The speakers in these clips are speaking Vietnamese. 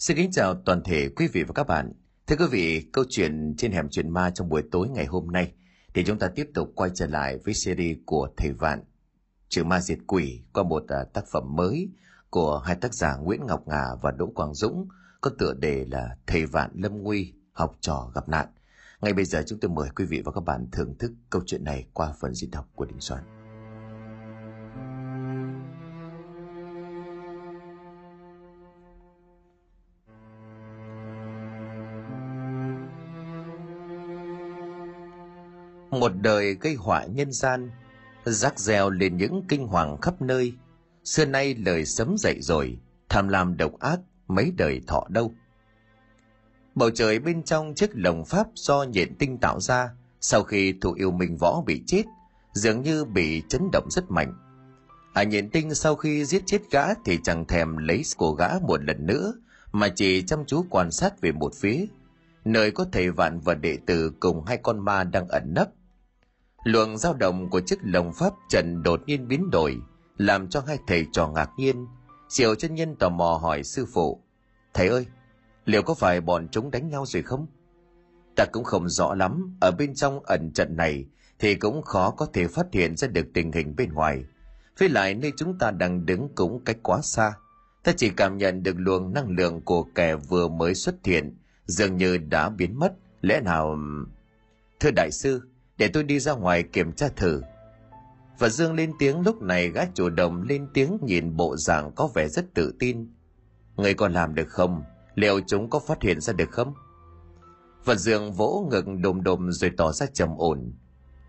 Xin kính chào toàn thể quý vị và các bạn. Thưa quý vị, câu chuyện trên hẻm chuyện ma trong buổi tối ngày hôm nay thì chúng ta tiếp tục quay trở lại với series của Thầy Vạn. Trừ ma diệt quỷ qua một à, tác phẩm mới của hai tác giả Nguyễn Ngọc Ngà và Đỗ Quang Dũng có tựa đề là Thầy Vạn Lâm Nguy, học trò gặp nạn. Ngay bây giờ chúng tôi mời quý vị và các bạn thưởng thức câu chuyện này qua phần diễn đọc của Đình Soạn. Một đời gây họa nhân gian, rác reo lên những kinh hoàng khắp nơi. Xưa nay lời sấm dậy rồi, tham lam độc ác mấy đời thọ đâu. Bầu trời bên trong chiếc lồng pháp do nhện tinh tạo ra, sau khi thủ yêu minh võ bị chết, dường như bị chấn động rất mạnh. À nhện tinh sau khi giết chết gã thì chẳng thèm lấy của gã một lần nữa, mà chỉ chăm chú quan sát về một phía. Nơi có thầy vạn và đệ tử cùng hai con ma đang ẩn nấp luồng dao động của chiếc lồng pháp trần đột nhiên biến đổi, làm cho hai thầy trò ngạc nhiên. Diệu chân nhân tò mò hỏi sư phụ, thầy ơi, liệu có phải bọn chúng đánh nhau rồi không? Ta cũng không rõ lắm, ở bên trong ẩn trận này thì cũng khó có thể phát hiện ra được tình hình bên ngoài. Với lại nơi chúng ta đang đứng cũng cách quá xa, ta chỉ cảm nhận được luồng năng lượng của kẻ vừa mới xuất hiện dường như đã biến mất. Lẽ nào, thưa đại sư để tôi đi ra ngoài kiểm tra thử. Và dương lên tiếng lúc này gã chủ động lên tiếng nhìn bộ dạng có vẻ rất tự tin. Người còn làm được không? Liệu chúng có phát hiện ra được không? Và dương vỗ ngực đồm đồm rồi tỏ ra trầm ổn.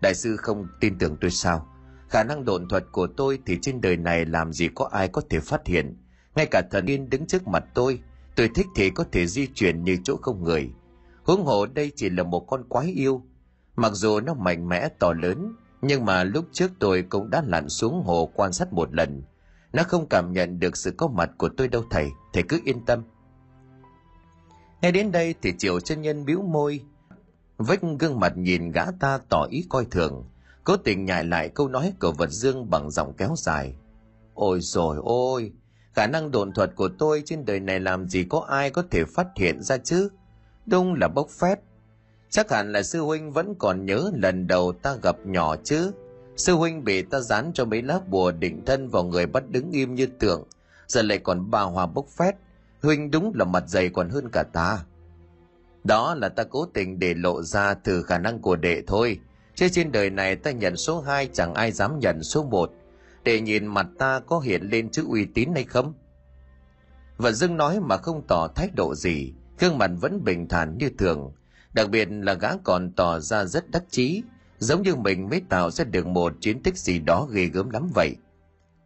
Đại sư không tin tưởng tôi sao? Khả năng độn thuật của tôi thì trên đời này làm gì có ai có thể phát hiện. Ngay cả thần yên đứng trước mặt tôi tôi thích thì có thể di chuyển như chỗ không người. Huống hồ đây chỉ là một con quái yêu Mặc dù nó mạnh mẽ to lớn, nhưng mà lúc trước tôi cũng đã lặn xuống hồ quan sát một lần. Nó không cảm nhận được sự có mặt của tôi đâu thầy, thầy cứ yên tâm. Nghe đến đây thì triệu chân nhân bĩu môi, vách gương mặt nhìn gã ta tỏ ý coi thường, cố tình nhại lại câu nói của vật dương bằng giọng kéo dài. Ôi rồi ôi, khả năng đồn thuật của tôi trên đời này làm gì có ai có thể phát hiện ra chứ? Đúng là bốc phét, Chắc hẳn là sư huynh vẫn còn nhớ lần đầu ta gặp nhỏ chứ. Sư huynh bị ta dán cho mấy lá bùa định thân vào người bắt đứng im như tượng. Giờ lại còn ba hòa bốc phét. Huynh đúng là mặt dày còn hơn cả ta. Đó là ta cố tình để lộ ra từ khả năng của đệ thôi. Chứ trên đời này ta nhận số 2 chẳng ai dám nhận số 1. Để nhìn mặt ta có hiện lên chữ uy tín hay không? Và dưng nói mà không tỏ thái độ gì. Gương mặt vẫn bình thản như thường Đặc biệt là gã còn tỏ ra rất đắc chí, giống như mình mới tạo ra được một chiến tích gì đó ghê gớm lắm vậy.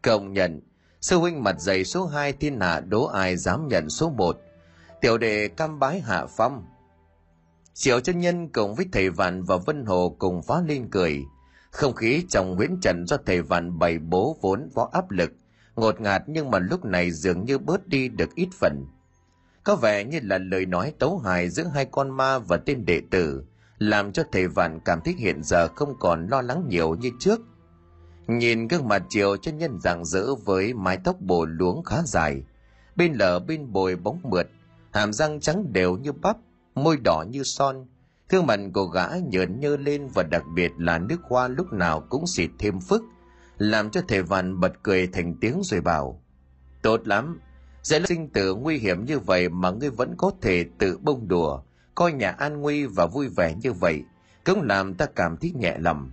Công nhận, sư huynh mặt dày số 2 thiên hạ đố ai dám nhận số 1. Tiểu đệ cam bái hạ phong. Triệu chân nhân cùng với thầy Vạn và Vân Hồ cùng phá lên cười. Không khí trong Nguyễn Trần do thầy Vạn bày bố vốn có áp lực, ngột ngạt nhưng mà lúc này dường như bớt đi được ít phần có vẻ như là lời nói tấu hài giữa hai con ma và tên đệ tử, làm cho thầy vạn cảm thấy hiện giờ không còn lo lắng nhiều như trước. Nhìn gương mặt chiều chân nhân rạng rỡ với mái tóc bồ luống khá dài, bên lở bên bồi bóng mượt, hàm răng trắng đều như bắp, môi đỏ như son. Gương mặt của gã nhợn nhơ lên và đặc biệt là nước hoa lúc nào cũng xịt thêm phức, làm cho thầy vạn bật cười thành tiếng rồi bảo, tốt lắm Giải sinh tử nguy hiểm như vậy mà ngươi vẫn có thể tự bông đùa, coi nhà an nguy và vui vẻ như vậy, cũng làm ta cảm thấy nhẹ lòng.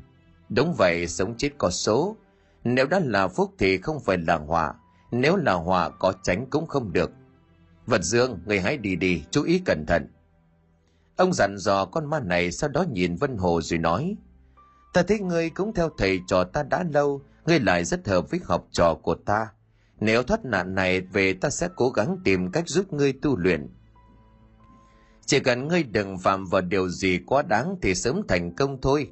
Đúng vậy, sống chết có số. Nếu đã là phúc thì không phải là họa, nếu là họa có tránh cũng không được. Vật dương, người hãy đi đi, chú ý cẩn thận. Ông dặn dò con ma này sau đó nhìn Vân Hồ rồi nói, Ta thấy ngươi cũng theo thầy trò ta đã lâu, ngươi lại rất hợp với học trò của ta nếu thoát nạn này về ta sẽ cố gắng tìm cách giúp ngươi tu luyện. Chỉ cần ngươi đừng phạm vào điều gì quá đáng thì sớm thành công thôi.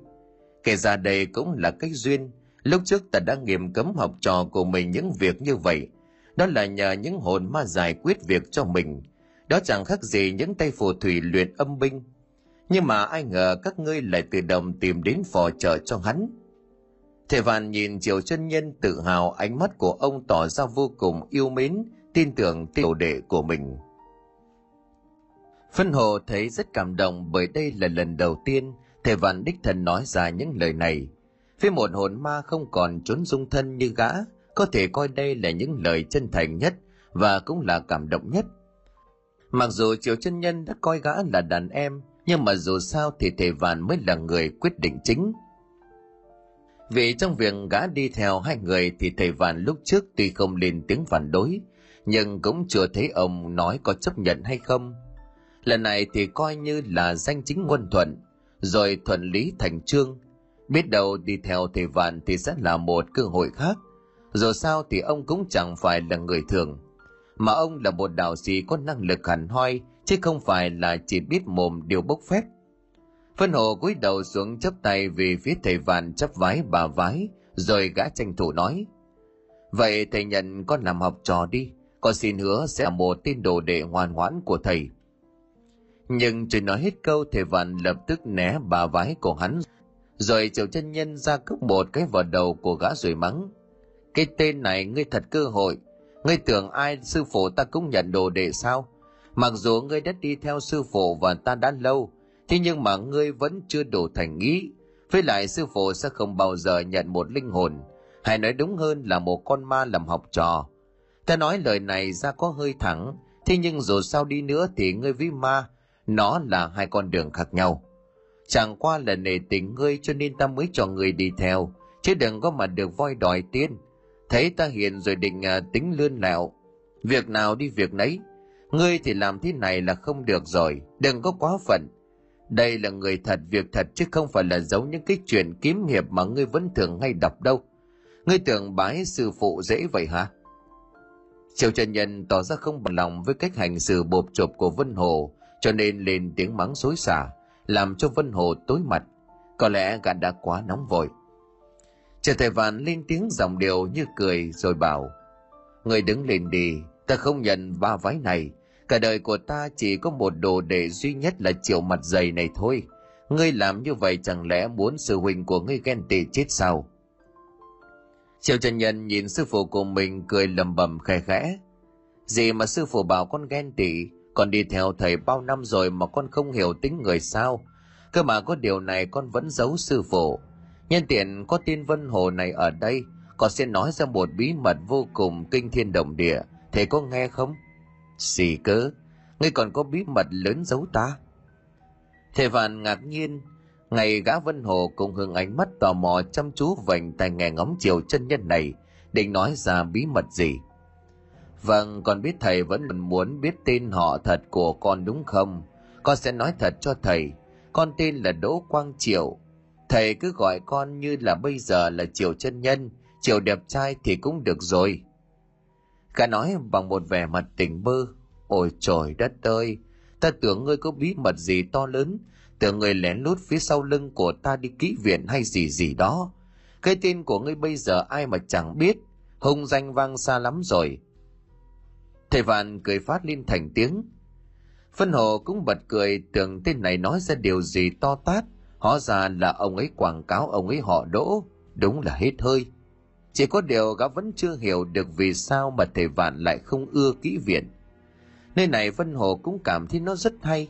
Kể ra đây cũng là cách duyên. Lúc trước ta đã nghiêm cấm học trò của mình những việc như vậy. Đó là nhờ những hồn ma giải quyết việc cho mình. Đó chẳng khác gì những tay phù thủy luyện âm binh. Nhưng mà ai ngờ các ngươi lại tự động tìm đến phò trợ cho hắn Thầy Vạn nhìn Triều chân nhân tự hào ánh mắt của ông tỏ ra vô cùng yêu mến, tin tưởng tiểu đệ của mình. Phân Hồ thấy rất cảm động bởi đây là lần đầu tiên thầy Vạn Đích Thần nói ra những lời này. Với một hồn ma không còn trốn dung thân như gã, có thể coi đây là những lời chân thành nhất và cũng là cảm động nhất. Mặc dù Triều chân Nhân đã coi gã là đàn em, nhưng mà dù sao thì thầy Vạn mới là người quyết định chính. Vì trong việc gã đi theo hai người thì thầy Vạn lúc trước tuy không lên tiếng phản đối, nhưng cũng chưa thấy ông nói có chấp nhận hay không. Lần này thì coi như là danh chính ngôn thuận, rồi thuận lý thành trương. Biết đâu đi theo thầy Vạn thì sẽ là một cơ hội khác. Dù sao thì ông cũng chẳng phải là người thường, mà ông là một đạo sĩ có năng lực hẳn hoi, chứ không phải là chỉ biết mồm điều bốc phép. Phân hồ cúi đầu xuống chấp tay về phía thầy Vạn chấp vái bà vái, rồi gã tranh thủ nói. Vậy thầy nhận con làm học trò đi, con xin hứa sẽ là một tin đồ đệ ngoan ngoãn của thầy. Nhưng chưa nói hết câu thầy Vạn lập tức né bà vái của hắn, rồi triệu chân nhân ra cốc một cái vào đầu của gã rồi mắng. Cái tên này ngươi thật cơ hội, ngươi tưởng ai sư phụ ta cũng nhận đồ đệ sao? Mặc dù ngươi đã đi theo sư phụ và ta đã lâu, thế nhưng mà ngươi vẫn chưa đủ thành ý. Với lại sư phụ sẽ không bao giờ nhận một linh hồn, hay nói đúng hơn là một con ma làm học trò. Ta nói lời này ra có hơi thẳng, thế nhưng dù sao đi nữa thì ngươi với ma, nó là hai con đường khác nhau. Chẳng qua là nể tình ngươi cho nên ta mới cho ngươi đi theo, chứ đừng có mà được voi đòi tiên. Thấy ta hiền rồi định uh, tính lươn lẹo. Việc nào đi việc nấy, ngươi thì làm thế này là không được rồi, đừng có quá phận. Đây là người thật việc thật chứ không phải là giấu những cái chuyện kiếm hiệp mà ngươi vẫn thường hay đọc đâu. Ngươi tưởng bái sư phụ dễ vậy hả? Triệu Trần Nhân tỏ ra không bằng lòng với cách hành xử bộp chộp của Vân Hồ, cho nên lên tiếng mắng xối xả, làm cho Vân Hồ tối mặt. Có lẽ gã đã quá nóng vội. Chờ thầy Vạn lên tiếng giọng điệu như cười rồi bảo, Người đứng lên đi, ta không nhận ba vái này, Cả đời của ta chỉ có một đồ đệ duy nhất là triệu mặt dày này thôi. Ngươi làm như vậy chẳng lẽ muốn sư huynh của ngươi ghen tị chết sao? Triệu Trần Nhân nhìn sư phụ của mình cười lầm bầm khẽ khẽ. Gì mà sư phụ bảo con ghen tị, con đi theo thầy bao năm rồi mà con không hiểu tính người sao. Cơ mà có điều này con vẫn giấu sư phụ. Nhân tiện có tin Vân Hồ này ở đây, con sẽ nói ra một bí mật vô cùng kinh thiên động địa. Thầy có nghe không? Gì cơ? Ngươi còn có bí mật lớn giấu ta? Thầy Vạn ngạc nhiên, ngày gã Vân Hồ cùng hương ánh mắt tò mò chăm chú vành tai nghe ngóng chiều chân nhân này, định nói ra bí mật gì. Vâng, con biết thầy vẫn muốn biết tên họ thật của con đúng không? Con sẽ nói thật cho thầy. Con tên là Đỗ Quang Triệu. Thầy cứ gọi con như là bây giờ là Triệu chân nhân, Triệu đẹp trai thì cũng được rồi. Gã nói bằng một vẻ mặt tỉnh bơ. Ôi trời đất ơi, ta tưởng ngươi có bí mật gì to lớn, tưởng ngươi lén lút phía sau lưng của ta đi kỹ viện hay gì gì đó. Cái tên của ngươi bây giờ ai mà chẳng biết, hung danh vang xa lắm rồi. Thầy Vạn cười phát lên thành tiếng. Phân hồ cũng bật cười tưởng tên này nói ra điều gì to tát, hóa ra là ông ấy quảng cáo ông ấy họ đỗ, đúng là hết hơi. Chỉ có điều gã vẫn chưa hiểu được vì sao mà thầy Vạn lại không ưa kỹ viện. Nơi này Vân Hồ cũng cảm thấy nó rất hay.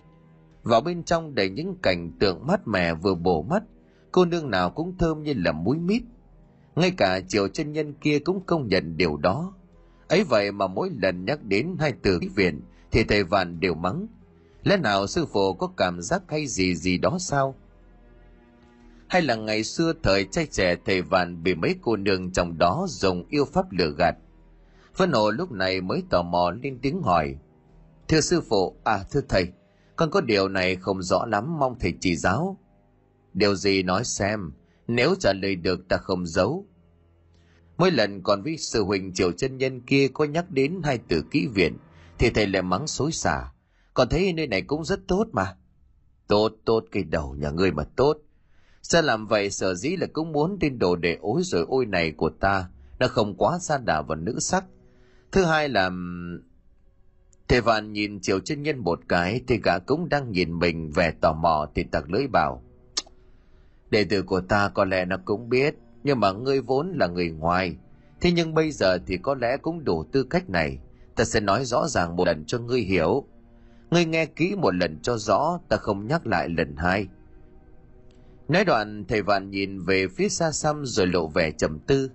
Vào bên trong đầy những cảnh tượng mát mẻ vừa bổ mắt, cô nương nào cũng thơm như là muối mít. Ngay cả triều chân nhân kia cũng công nhận điều đó. ấy vậy mà mỗi lần nhắc đến hai từ kỹ viện thì thầy Vạn đều mắng. Lẽ nào sư phụ có cảm giác hay gì gì đó sao? Hay là ngày xưa thời trai trẻ thầy vạn bị mấy cô nương trong đó dùng yêu pháp lừa gạt. Vân Hồ lúc này mới tò mò lên tiếng hỏi. Thưa sư phụ, à thưa thầy, con có điều này không rõ lắm mong thầy chỉ giáo. Điều gì nói xem, nếu trả lời được ta không giấu. Mỗi lần còn với sư huynh triều chân nhân kia có nhắc đến hai từ kỹ viện, thì thầy lại mắng xối xả. Còn thấy nơi này cũng rất tốt mà. Tốt, tốt cái đầu nhà ngươi mà tốt sẽ làm vậy sở dĩ là cũng muốn trên đồ để ối rồi ôi này của ta, nó không quá xa đà vào nữ sắc. Thứ hai là... thế Vạn nhìn chiều chân nhân một cái thì gã cũng đang nhìn mình vẻ tò mò thì tặc lưỡi bảo. Đệ tử của ta có lẽ nó cũng biết, nhưng mà ngươi vốn là người ngoài. Thế nhưng bây giờ thì có lẽ cũng đủ tư cách này. Ta sẽ nói rõ ràng một lần cho ngươi hiểu. ngươi nghe kỹ một lần cho rõ ta không nhắc lại lần hai nói đoạn, thầy vạn nhìn về phía xa xăm rồi lộ vẻ trầm tư.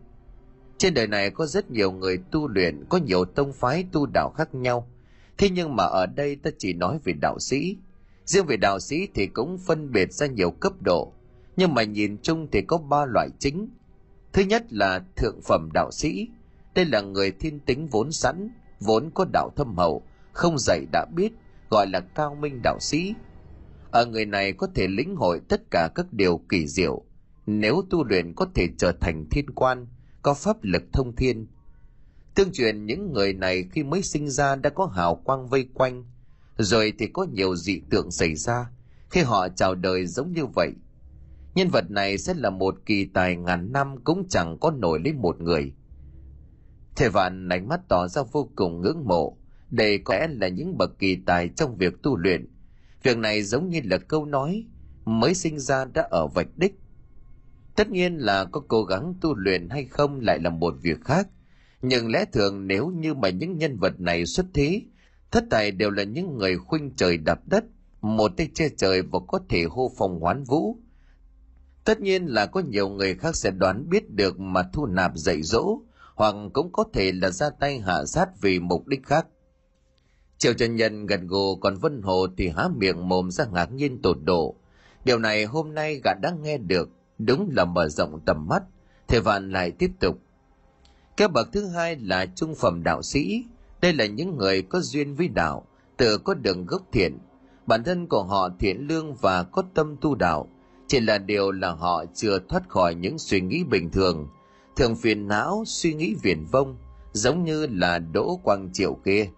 Trên đời này có rất nhiều người tu luyện, có nhiều tông phái tu đạo khác nhau. Thế nhưng mà ở đây ta chỉ nói về đạo sĩ. Riêng về đạo sĩ thì cũng phân biệt ra nhiều cấp độ. Nhưng mà nhìn chung thì có ba loại chính. Thứ nhất là thượng phẩm đạo sĩ. Đây là người thiên tính vốn sẵn, vốn có đạo thâm hậu, không dạy đã biết, gọi là cao minh đạo sĩ ở người này có thể lĩnh hội tất cả các điều kỳ diệu. Nếu tu luyện có thể trở thành thiên quan, có pháp lực thông thiên. Tương truyền những người này khi mới sinh ra đã có hào quang vây quanh. Rồi thì có nhiều dị tượng xảy ra, khi họ chào đời giống như vậy. Nhân vật này sẽ là một kỳ tài ngàn năm cũng chẳng có nổi lên một người. Thầy vạn ánh mắt tỏ ra vô cùng ngưỡng mộ. Đây có lẽ là những bậc kỳ tài trong việc tu luyện việc này giống như là câu nói, mới sinh ra đã ở vạch đích. Tất nhiên là có cố gắng tu luyện hay không lại là một việc khác. Nhưng lẽ thường nếu như mà những nhân vật này xuất thế, thất tài đều là những người khuynh trời đạp đất, một tay che trời và có thể hô phòng hoán vũ. Tất nhiên là có nhiều người khác sẽ đoán biết được mà thu nạp dạy dỗ, hoặc cũng có thể là ra tay hạ sát vì mục đích khác. Triệu Trần Nhân gần gù còn Vân Hồ thì há miệng mồm ra ngạc nhiên tột độ. Điều này hôm nay gã đã nghe được, đúng là mở rộng tầm mắt. Thầy Vạn lại tiếp tục. Cái bậc thứ hai là trung phẩm đạo sĩ. Đây là những người có duyên với đạo, tự có đường gốc thiện. Bản thân của họ thiện lương và có tâm tu đạo. Chỉ là điều là họ chưa thoát khỏi những suy nghĩ bình thường, thường phiền não, suy nghĩ viển vông, giống như là Đỗ Quang Triệu kia.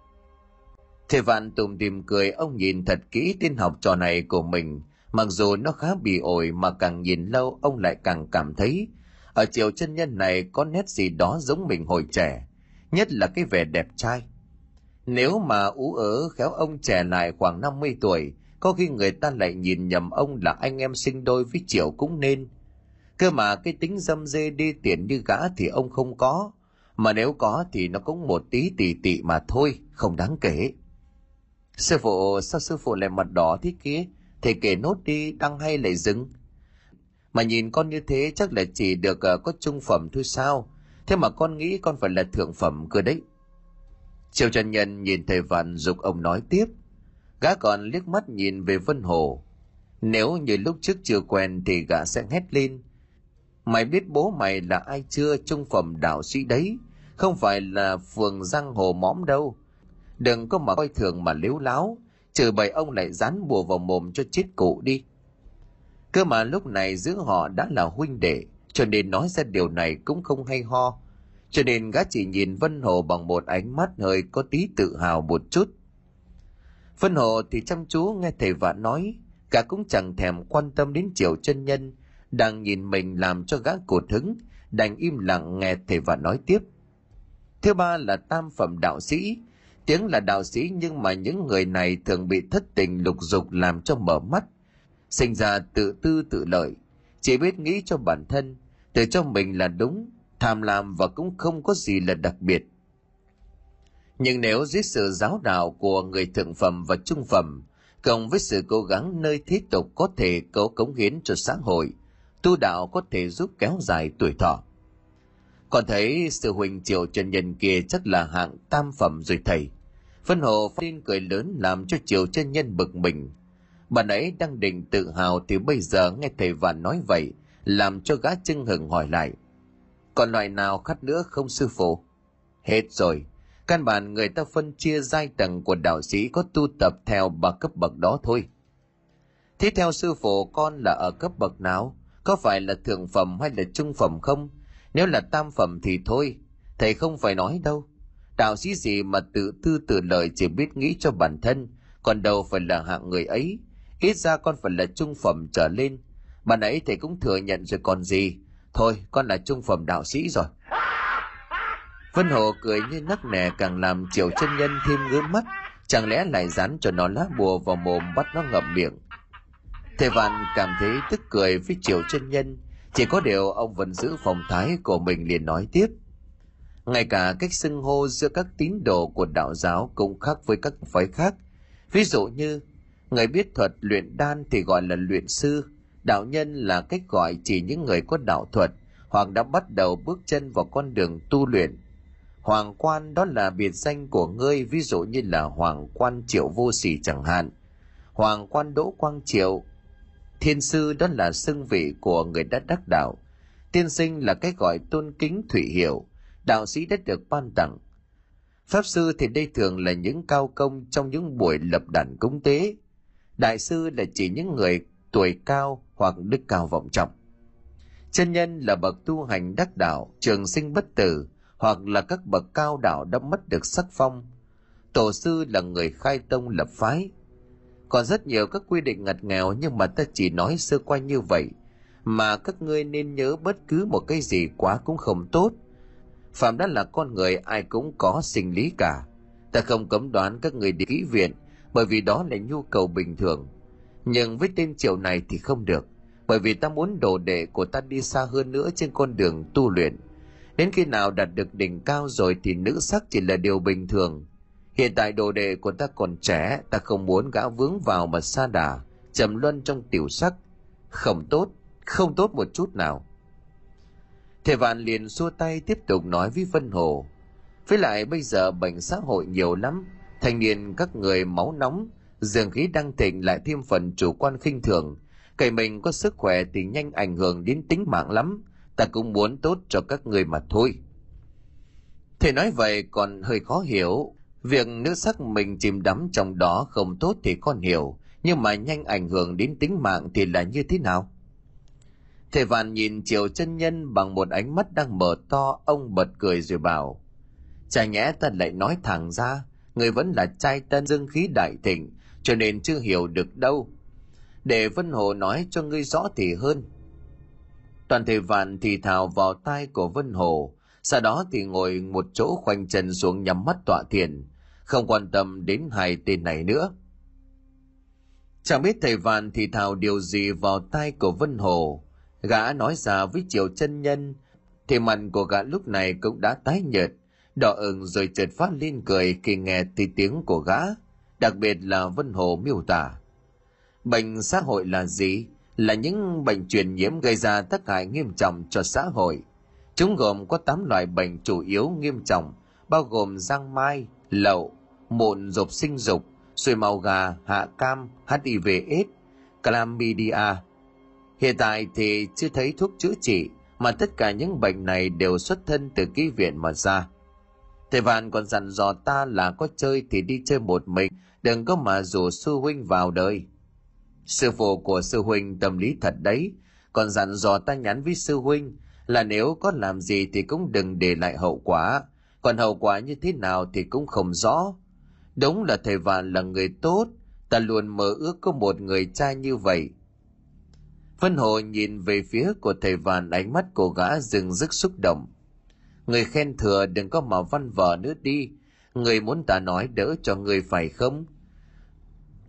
Thầy Vạn tùm tìm cười ông nhìn thật kỹ tên học trò này của mình. Mặc dù nó khá bị ổi mà càng nhìn lâu ông lại càng cảm thấy ở chiều chân nhân này có nét gì đó giống mình hồi trẻ, nhất là cái vẻ đẹp trai. Nếu mà ú ớ khéo ông trẻ lại khoảng 50 tuổi, có khi người ta lại nhìn nhầm ông là anh em sinh đôi với Triệu cũng nên. Cơ mà cái tính dâm dê đi tiền như gã thì ông không có, mà nếu có thì nó cũng một tí tỉ tị mà thôi, không đáng kể. Sư phụ, sao sư phụ lại mặt đỏ thế kia? Thầy kể nốt đi, đang hay lại dừng? Mà nhìn con như thế chắc là chỉ được uh, có trung phẩm thôi sao? Thế mà con nghĩ con phải là thượng phẩm cơ đấy. Triệu Trần Nhân nhìn thầy Vạn dục ông nói tiếp. Gã còn liếc mắt nhìn về Vân Hồ. Nếu như lúc trước chưa quen thì gã sẽ hét lên. Mày biết bố mày là ai chưa trung phẩm đạo sĩ đấy, không phải là phường giang hồ móm đâu đừng có mà coi thường mà liếu láo, trừ bày ông lại dán bùa vào mồm cho chết cụ đi. Cơ mà lúc này giữa họ đã là huynh đệ, cho nên nói ra điều này cũng không hay ho. Cho nên gã chỉ nhìn vân hồ bằng một ánh mắt hơi có tí tự hào một chút. Vân hồ thì chăm chú nghe thầy vạn nói cả cũng chẳng thèm quan tâm đến triệu chân nhân, đang nhìn mình làm cho gã cột hứng, đành im lặng nghe thầy vạn nói tiếp. Thứ ba là tam phẩm đạo sĩ tiếng là đạo sĩ nhưng mà những người này thường bị thất tình lục dục làm cho mở mắt, sinh ra tự tư tự lợi, chỉ biết nghĩ cho bản thân, tự cho mình là đúng, tham lam và cũng không có gì là đặc biệt. Nhưng nếu dưới sự giáo đạo của người thượng phẩm và trung phẩm, cộng với sự cố gắng nơi thế tục có thể có cống hiến cho xã hội, tu đạo có thể giúp kéo dài tuổi thọ. Còn thấy sự huỳnh triệu trần nhân kia chắc là hạng tam phẩm rồi thầy. Phân hộ tin cười lớn làm cho Triều chân nhân bực mình. Bạn ấy đang định tự hào thì bây giờ nghe thầy Vạn nói vậy, làm cho gã chưng hừng hỏi lại. Còn loại nào khác nữa không sư phụ? Hết rồi. Căn bản người ta phân chia giai tầng của đạo sĩ có tu tập theo ba cấp bậc đó thôi. Thế theo sư phụ con là ở cấp bậc nào? Có phải là thượng phẩm hay là trung phẩm không? Nếu là tam phẩm thì thôi, thầy không phải nói đâu đạo sĩ gì mà tự tư tự lợi chỉ biết nghĩ cho bản thân, còn đâu phải là hạng người ấy. Ít ra con phải là trung phẩm trở lên. Mà nãy thầy cũng thừa nhận rồi còn gì. Thôi, con là trung phẩm đạo sĩ rồi. Vân hồ cười như nấc nẻ càng làm triệu chân nhân thêm ngứa mắt. Chẳng lẽ lại dán cho nó lá bùa vào mồm bắt nó ngậm miệng? Thầy vạn cảm thấy tức cười với triệu chân nhân. Chỉ có điều ông vẫn giữ phòng thái của mình liền nói tiếp ngay cả cách xưng hô giữa các tín đồ của đạo giáo cũng khác với các phái khác Ví dụ như, người biết thuật luyện đan thì gọi là luyện sư, đạo nhân là cách gọi chỉ những người có đạo thuật hoặc đã bắt đầu bước chân vào con đường tu luyện. Hoàng quan đó là biệt danh của ngươi, ví dụ như là Hoàng quan Triệu Vô Sỉ chẳng hạn. Hoàng quan Đỗ Quang Triệu, Thiên sư đó là xưng vị của người đã đắc đạo. Tiên sinh là cách gọi tôn kính thủy hiệu, đạo sĩ đã được ban tặng. Pháp sư thì đây thường là những cao công trong những buổi lập đàn cúng tế. Đại sư là chỉ những người tuổi cao hoặc đức cao vọng trọng. Chân nhân là bậc tu hành đắc đạo, trường sinh bất tử, hoặc là các bậc cao đạo đã mất được sắc phong. Tổ sư là người khai tông lập phái. Còn rất nhiều các quy định ngặt nghèo nhưng mà ta chỉ nói sơ qua như vậy, mà các ngươi nên nhớ bất cứ một cái gì quá cũng không tốt. Phạm đã là con người ai cũng có sinh lý cả. Ta không cấm đoán các người đi kỹ viện, bởi vì đó là nhu cầu bình thường. Nhưng với tên triệu này thì không được, bởi vì ta muốn đồ đệ của ta đi xa hơn nữa trên con đường tu luyện – Đến khi nào đạt được đỉnh cao rồi thì nữ sắc chỉ là điều bình thường. Hiện tại đồ đệ của ta còn trẻ, ta không muốn gã vướng vào mà xa đà, trầm luân trong tiểu sắc. Không tốt, không tốt một chút nào. Thầy Vạn liền xua tay tiếp tục nói với Vân Hồ. Với lại bây giờ bệnh xã hội nhiều lắm, thanh niên các người máu nóng, dường khí đang thịnh lại thêm phần chủ quan khinh thường. Cậy mình có sức khỏe thì nhanh ảnh hưởng đến tính mạng lắm, ta cũng muốn tốt cho các người mà thôi thầy nói vậy còn hơi khó hiểu việc nữ sắc mình chìm đắm trong đó không tốt thì con hiểu nhưng mà nhanh ảnh hưởng đến tính mạng thì là như thế nào thầy vạn nhìn triều chân nhân bằng một ánh mắt đang mở to ông bật cười rồi bảo chả nhẽ ta lại nói thẳng ra người vẫn là trai tân dương khí đại thịnh cho nên chưa hiểu được đâu. Để vân hồ nói cho ngươi rõ thì hơn. Toàn thể vạn thì thào vào tai của Vân Hồ, sau đó thì ngồi một chỗ khoanh chân xuống nhắm mắt tọa thiền, không quan tâm đến hai tên này nữa. Chẳng biết thầy vạn thì thào điều gì vào tai của Vân Hồ, gã nói ra với Triều chân nhân, thì mặt của gã lúc này cũng đã tái nhợt, đỏ ửng rồi chợt phát lên cười khi nghe thì tiếng của gã, đặc biệt là Vân Hồ miêu tả. Bệnh xã hội là gì? là những bệnh truyền nhiễm gây ra tác hại nghiêm trọng cho xã hội. Chúng gồm có 8 loại bệnh chủ yếu nghiêm trọng, bao gồm giang mai, lậu, mụn dục sinh dục, suy màu gà, hạ cam, HIV AIDS, chlamydia. Hiện tại thì chưa thấy thuốc chữa trị, mà tất cả những bệnh này đều xuất thân từ ký viện mà ra. Thầy Vạn còn dặn dò ta là có chơi thì đi chơi một mình, đừng có mà rủ sư huynh vào đời. Sư phụ của sư huynh tâm lý thật đấy, còn dặn dò ta nhắn với sư huynh là nếu có làm gì thì cũng đừng để lại hậu quả, còn hậu quả như thế nào thì cũng không rõ. Đúng là thầy Vạn là người tốt, ta luôn mơ ước có một người cha như vậy. Vân Hồ nhìn về phía của thầy vàn ánh mắt của gã dừng rất xúc động. Người khen thừa đừng có mà văn vở nữa đi, người muốn ta nói đỡ cho người phải không?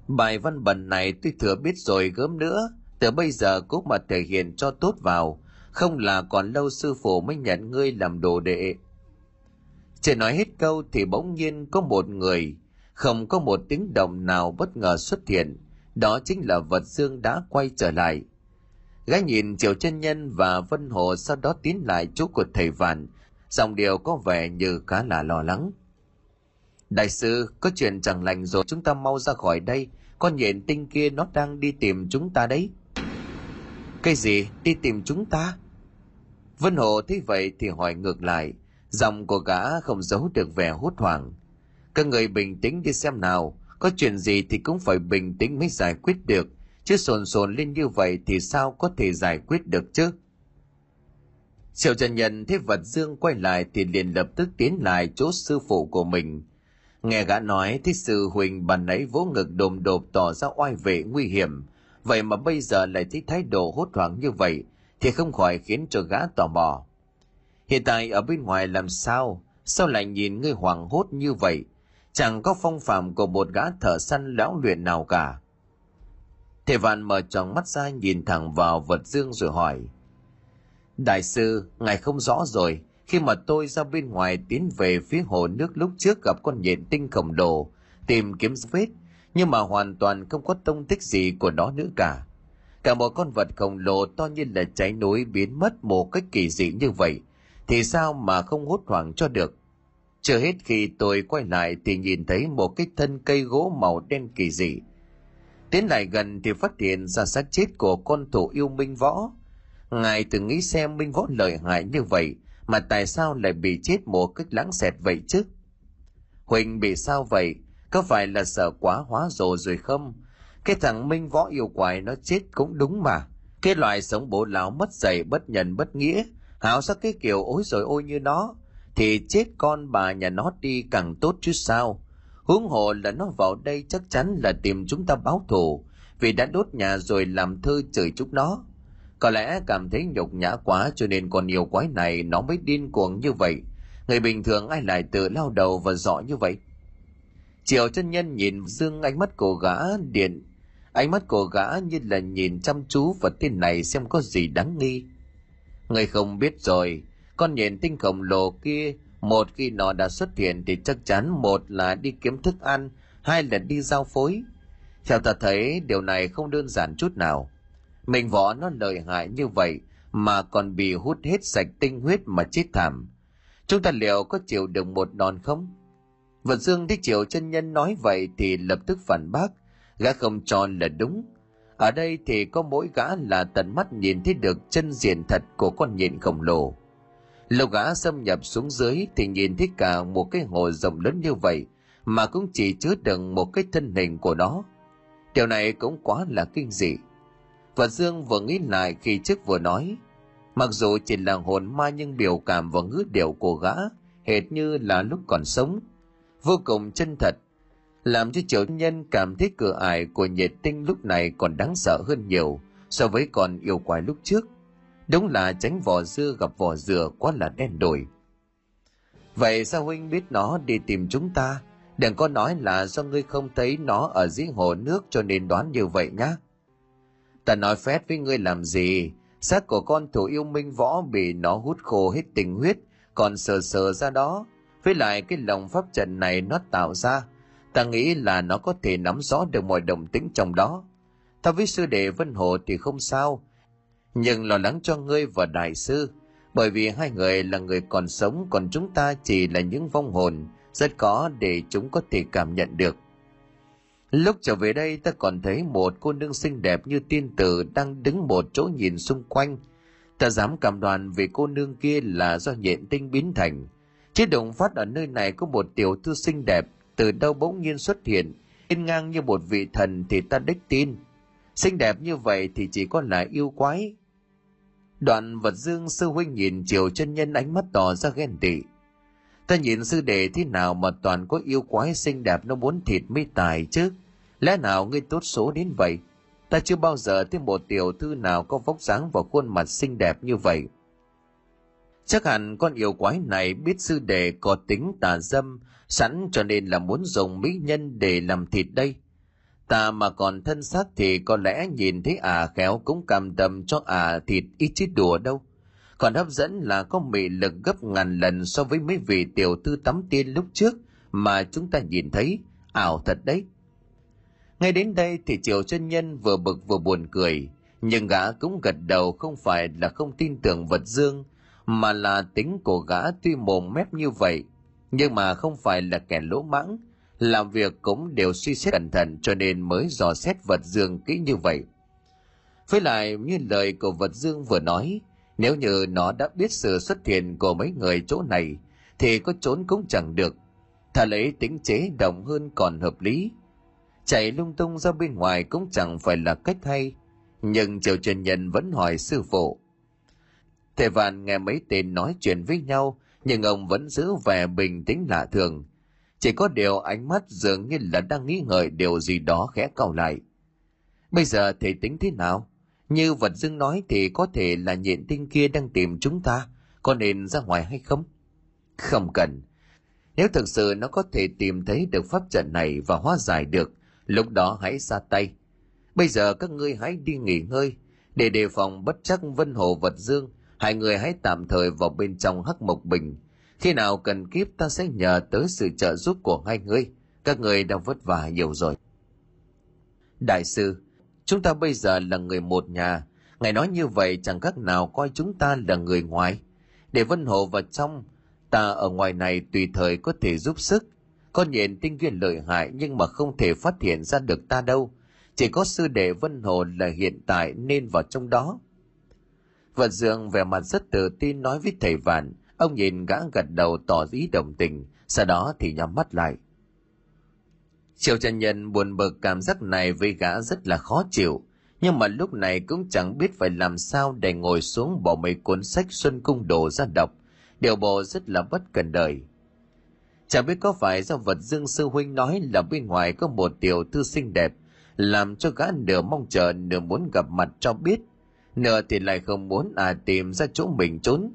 Bài văn bẩn này tôi thừa biết rồi gớm nữa, từ bây giờ cũng mà thể hiện cho tốt vào, không là còn lâu sư phụ mới nhận ngươi làm đồ đệ. Chỉ nói hết câu thì bỗng nhiên có một người, không có một tiếng động nào bất ngờ xuất hiện, đó chính là vật dương đã quay trở lại. Gái nhìn Triệu chân Nhân và Vân Hồ sau đó tiến lại chỗ của thầy Vạn, dòng điều có vẻ như khá là lo lắng. Đại sư, có chuyện chẳng lành rồi chúng ta mau ra khỏi đây, con nhện tinh kia nó đang đi tìm chúng ta đấy. Cái gì? Đi tìm chúng ta? Vân hồ thấy vậy thì hỏi ngược lại. Giọng của gã không giấu được vẻ hốt hoảng. Các người bình tĩnh đi xem nào. Có chuyện gì thì cũng phải bình tĩnh mới giải quyết được chứ sồn sồn lên như vậy thì sao có thể giải quyết được chứ Triệu Trần Nhân thấy vật dương quay lại thì liền lập tức tiến lại chỗ sư phụ của mình Nghe gã nói thì sư huynh bàn nãy vỗ ngực đồm đột tỏ ra oai vệ nguy hiểm. Vậy mà bây giờ lại thấy thái độ hốt hoảng như vậy thì không khỏi khiến cho gã tò mò. Hiện tại ở bên ngoài làm sao? Sao lại nhìn ngươi hoảng hốt như vậy? Chẳng có phong phạm của một gã thợ săn lão luyện nào cả. Thầy Vạn mở tròn mắt ra nhìn thẳng vào vật dương rồi hỏi. Đại sư, ngài không rõ rồi, khi mà tôi ra bên ngoài tiến về phía hồ nước lúc trước gặp con nhện tinh khổng lồ, tìm kiếm vết, nhưng mà hoàn toàn không có tông tích gì của nó nữa cả cả một con vật khổng lồ to như là cháy núi biến mất một cách kỳ dị như vậy thì sao mà không hốt hoảng cho được chưa hết khi tôi quay lại thì nhìn thấy một cái thân cây gỗ màu đen kỳ dị tiến lại gần thì phát hiện ra xác chết của con thủ yêu minh võ. Ngài từng nghĩ xem minh võ lợi hại như vậy mà tại sao lại bị chết một cách lãng xẹt vậy chứ? Huỳnh, bị sao vậy? Có phải là sợ quá hóa rồ rồi không? Cái thằng minh võ yêu quái nó chết cũng đúng mà. Cái loại sống bố lão mất dạy, bất nhân bất nghĩa. Hảo sắc cái kiểu ối rồi ôi như nó? Thì chết con bà nhà nó đi càng tốt chứ sao? Huống hồ là nó vào đây chắc chắn là tìm chúng ta báo thù, vì đã đốt nhà rồi làm thơ chửi chúng nó. Có lẽ cảm thấy nhục nhã quá cho nên con yêu quái này nó mới điên cuồng như vậy. Người bình thường ai lại tự lao đầu và dọ như vậy? Triệu chân nhân nhìn dương ánh mắt của gã điện. Ánh mắt của gã như là nhìn chăm chú vào tên này xem có gì đáng nghi. Người không biết rồi, con nhện tinh khổng lồ kia một khi nó đã xuất hiện thì chắc chắn một là đi kiếm thức ăn, hai là đi giao phối. Theo ta thấy, điều này không đơn giản chút nào. Mình võ nó lợi hại như vậy mà còn bị hút hết sạch tinh huyết mà chết thảm. Chúng ta liệu có chịu được một đòn không? Vật dương thấy triệu chân nhân nói vậy thì lập tức phản bác. Gã không cho là đúng. Ở đây thì có mỗi gã là tận mắt nhìn thấy được chân diện thật của con nhện khổng lồ lâu gã xâm nhập xuống dưới thì nhìn thấy cả một cái hồ rộng lớn như vậy mà cũng chỉ chứa đựng một cái thân hình của nó. Điều này cũng quá là kinh dị. Và Dương vừa nghĩ lại khi trước vừa nói, mặc dù chỉ là hồn ma nhưng biểu cảm và ngữ điệu của gã hệt như là lúc còn sống, vô cùng chân thật, làm cho triệu nhân cảm thấy cửa ải của nhiệt tinh lúc này còn đáng sợ hơn nhiều so với còn yêu quái lúc trước Đúng là tránh vỏ dưa gặp vỏ dừa quá là đen đổi. Vậy sao huynh biết nó đi tìm chúng ta? Đừng có nói là do ngươi không thấy nó ở dưới hồ nước cho nên đoán như vậy nhá. Ta nói phét với ngươi làm gì? Xác của con thủ yêu minh võ bị nó hút khô hết tình huyết, còn sờ sờ ra đó. Với lại cái lòng pháp trận này nó tạo ra, ta nghĩ là nó có thể nắm rõ được mọi động tĩnh trong đó. Ta với sư đệ Vân Hồ thì không sao, nhưng lo lắng cho ngươi và đại sư, bởi vì hai người là người còn sống, còn chúng ta chỉ là những vong hồn, rất khó để chúng có thể cảm nhận được. Lúc trở về đây, ta còn thấy một cô nương xinh đẹp như tiên tử đang đứng một chỗ nhìn xung quanh. Ta dám cảm đoàn về cô nương kia là do nhện tinh biến thành. Chứ động phát ở nơi này có một tiểu thư xinh đẹp, từ đâu bỗng nhiên xuất hiện in ngang như một vị thần thì ta đích tin xinh đẹp như vậy thì chỉ có là yêu quái Đoạn vật dương sư huynh nhìn chiều chân nhân ánh mắt tỏ ra ghen tị. Ta nhìn sư đệ thế nào mà toàn có yêu quái xinh đẹp nó muốn thịt mới tài chứ. Lẽ nào ngươi tốt số đến vậy? Ta chưa bao giờ thấy một tiểu thư nào có vóc dáng và khuôn mặt xinh đẹp như vậy. Chắc hẳn con yêu quái này biết sư đệ có tính tà dâm, sẵn cho nên là muốn dùng mỹ nhân để làm thịt đây ta mà còn thân xác thì có lẽ nhìn thấy à khéo cũng cảm tâm cho à thịt ít chứ đùa đâu. Còn hấp dẫn là có mị lực gấp ngàn lần so với mấy vị tiểu thư tắm tiên lúc trước mà chúng ta nhìn thấy. Ảo thật đấy. Ngay đến đây thì triều chân nhân vừa bực vừa buồn cười. Nhưng gã cũng gật đầu không phải là không tin tưởng vật dương, mà là tính của gã tuy mồm mép như vậy, nhưng mà không phải là kẻ lỗ mãng làm việc cũng đều suy xét cẩn thận cho nên mới dò xét vật dương kỹ như vậy. Với lại, như lời của vật dương vừa nói, nếu như nó đã biết sự xuất hiện của mấy người chỗ này, thì có trốn cũng chẳng được. Thà lấy tính chế động hơn còn hợp lý. Chạy lung tung ra bên ngoài cũng chẳng phải là cách hay, nhưng triều trần nhân vẫn hỏi sư phụ. Thầy vạn nghe mấy tên nói chuyện với nhau, nhưng ông vẫn giữ vẻ bình tĩnh lạ thường chỉ có điều ánh mắt dường như là đang nghĩ ngợi điều gì đó khẽ cau lại. Bây giờ thầy tính thế nào? Như vật dưng nói thì có thể là nhện tinh kia đang tìm chúng ta, có nên ra ngoài hay không? Không cần. Nếu thực sự nó có thể tìm thấy được pháp trận này và hóa giải được, lúc đó hãy ra tay. Bây giờ các ngươi hãy đi nghỉ ngơi, để đề phòng bất chắc vân hồ vật dương, hai người hãy tạm thời vào bên trong hắc mộc bình, khi nào cần kiếp ta sẽ nhờ tới sự trợ giúp của hai người. Các người đang vất vả nhiều rồi. Đại sư, chúng ta bây giờ là người một nhà. Ngài nói như vậy chẳng khác nào coi chúng ta là người ngoài. Để Vân Hồ vào trong, ta ở ngoài này tùy thời có thể giúp sức. Con nhện tinh viên lợi hại nhưng mà không thể phát hiện ra được ta đâu. Chỉ có sư đệ Vân Hồ là hiện tại nên vào trong đó. Vật Dương vẻ mặt rất tự tin nói với thầy Vạn, ông nhìn gã gật đầu tỏ ý đồng tình, sau đó thì nhắm mắt lại. Triệu chân nhân buồn bực cảm giác này với gã rất là khó chịu, nhưng mà lúc này cũng chẳng biết phải làm sao để ngồi xuống bỏ mấy cuốn sách Xuân Cung Đồ ra đọc, điều bộ rất là bất cần đời. Chẳng biết có phải do vật dương sư huynh nói là bên ngoài có một tiểu thư xinh đẹp, làm cho gã nửa mong chờ nửa muốn gặp mặt cho biết, nửa thì lại không muốn à tìm ra chỗ mình trốn.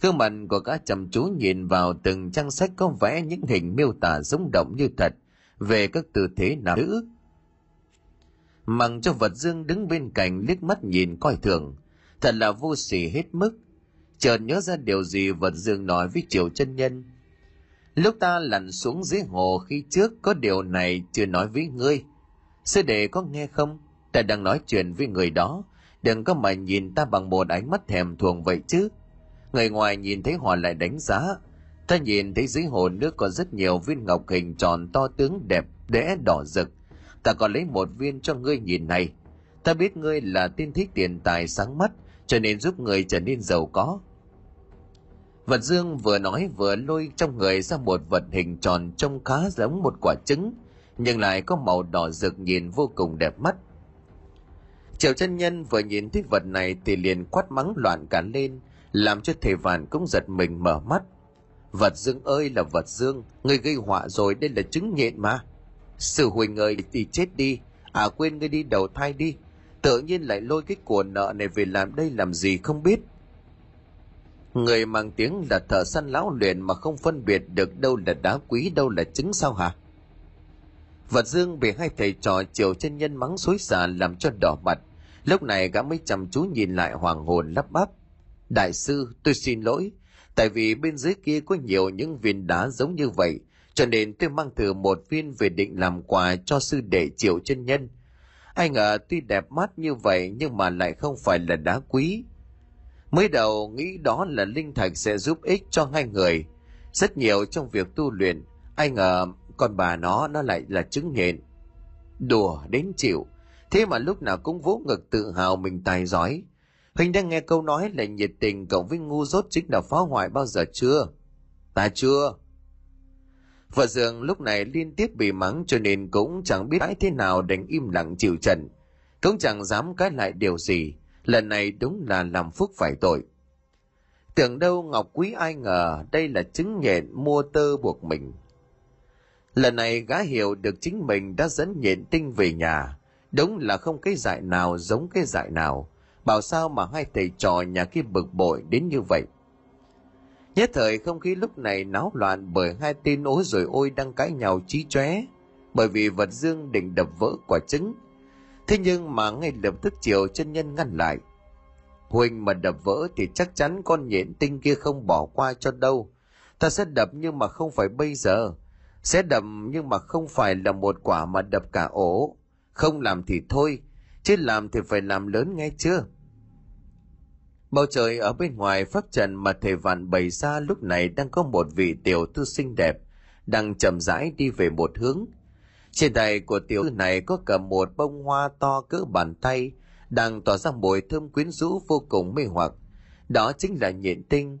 Gương mặt của gã chăm chú nhìn vào từng trang sách có vẽ những hình miêu tả sống động như thật về các tư thế nam nữ. Mặc cho vật dương đứng bên cạnh liếc mắt nhìn coi thường, thật là vô sỉ hết mức. Chợt nhớ ra điều gì vật dương nói với triều chân nhân. Lúc ta lặn xuống dưới hồ khi trước có điều này chưa nói với ngươi. Sư đệ có nghe không? Ta đang nói chuyện với người đó. Đừng có mà nhìn ta bằng một ánh mắt thèm thuồng vậy chứ. Người ngoài nhìn thấy họ lại đánh giá. Ta nhìn thấy dưới hồ nước có rất nhiều viên ngọc hình tròn to tướng đẹp, đẽ đỏ rực. Ta còn lấy một viên cho ngươi nhìn này. Ta biết ngươi là tiên thích tiền tài sáng mắt, cho nên giúp người trở nên giàu có. Vật dương vừa nói vừa lôi trong người ra một vật hình tròn trông khá giống một quả trứng, nhưng lại có màu đỏ rực nhìn vô cùng đẹp mắt. Triệu chân nhân vừa nhìn thấy vật này thì liền quát mắng loạn cả lên, làm cho thầy vạn cũng giật mình mở mắt. Vật dương ơi là vật dương, người gây họa rồi đây là chứng nhện mà. Sư huỳnh ơi thì chết đi, à quên ngươi đi đầu thai đi, tự nhiên lại lôi cái của nợ này về làm đây làm gì không biết. Người mang tiếng là thợ săn lão luyện mà không phân biệt được đâu là đá quý đâu là trứng sao hả? Vật dương bị hai thầy trò chiều chân nhân mắng xối xả làm cho đỏ mặt. Lúc này gã mới chăm chú nhìn lại hoàng hồn lắp bắp. Đại sư, tôi xin lỗi. Tại vì bên dưới kia có nhiều những viên đá giống như vậy, cho nên tôi mang thử một viên về định làm quà cho sư đệ triệu chân nhân. Ai ngờ tuy đẹp mắt như vậy nhưng mà lại không phải là đá quý. Mới đầu nghĩ đó là linh thạch sẽ giúp ích cho hai người. Rất nhiều trong việc tu luyện, ai ngờ còn bà nó nó lại là chứng nghiện. Đùa đến chịu, thế mà lúc nào cũng vỗ ngực tự hào mình tài giỏi. Huynh đang nghe câu nói là nhiệt tình cộng với ngu dốt chính là phá hoại bao giờ chưa? Ta chưa. Vợ dường lúc này liên tiếp bị mắng cho nên cũng chẳng biết thế nào đánh im lặng chịu trận. Cũng chẳng dám cái lại điều gì. Lần này đúng là làm phúc phải tội. Tưởng đâu Ngọc Quý ai ngờ đây là chứng nhện mua tơ buộc mình. Lần này gã hiểu được chính mình đã dẫn nhện tinh về nhà. Đúng là không cái dại nào giống cái dại nào. Bảo sao mà hai thầy trò nhà kia bực bội đến như vậy. Nhất thời không khí lúc này náo loạn bởi hai tên ối rồi ôi đang cãi nhau trí chóe bởi vì vật dương định đập vỡ quả trứng. Thế nhưng mà ngay lập tức chiều chân nhân ngăn lại. Huỳnh mà đập vỡ thì chắc chắn con nhện tinh kia không bỏ qua cho đâu. Ta sẽ đập nhưng mà không phải bây giờ. Sẽ đập nhưng mà không phải là một quả mà đập cả ổ. Không làm thì thôi, chứ làm thì phải làm lớn nghe chưa? Bầu trời ở bên ngoài pháp trận mà thầy vạn bày ra lúc này đang có một vị tiểu thư xinh đẹp, đang chậm rãi đi về một hướng. Trên tay của tiểu thư này có cầm một bông hoa to cỡ bàn tay, đang tỏa ra mùi thơm quyến rũ vô cùng mê hoặc. Đó chính là nhện tinh.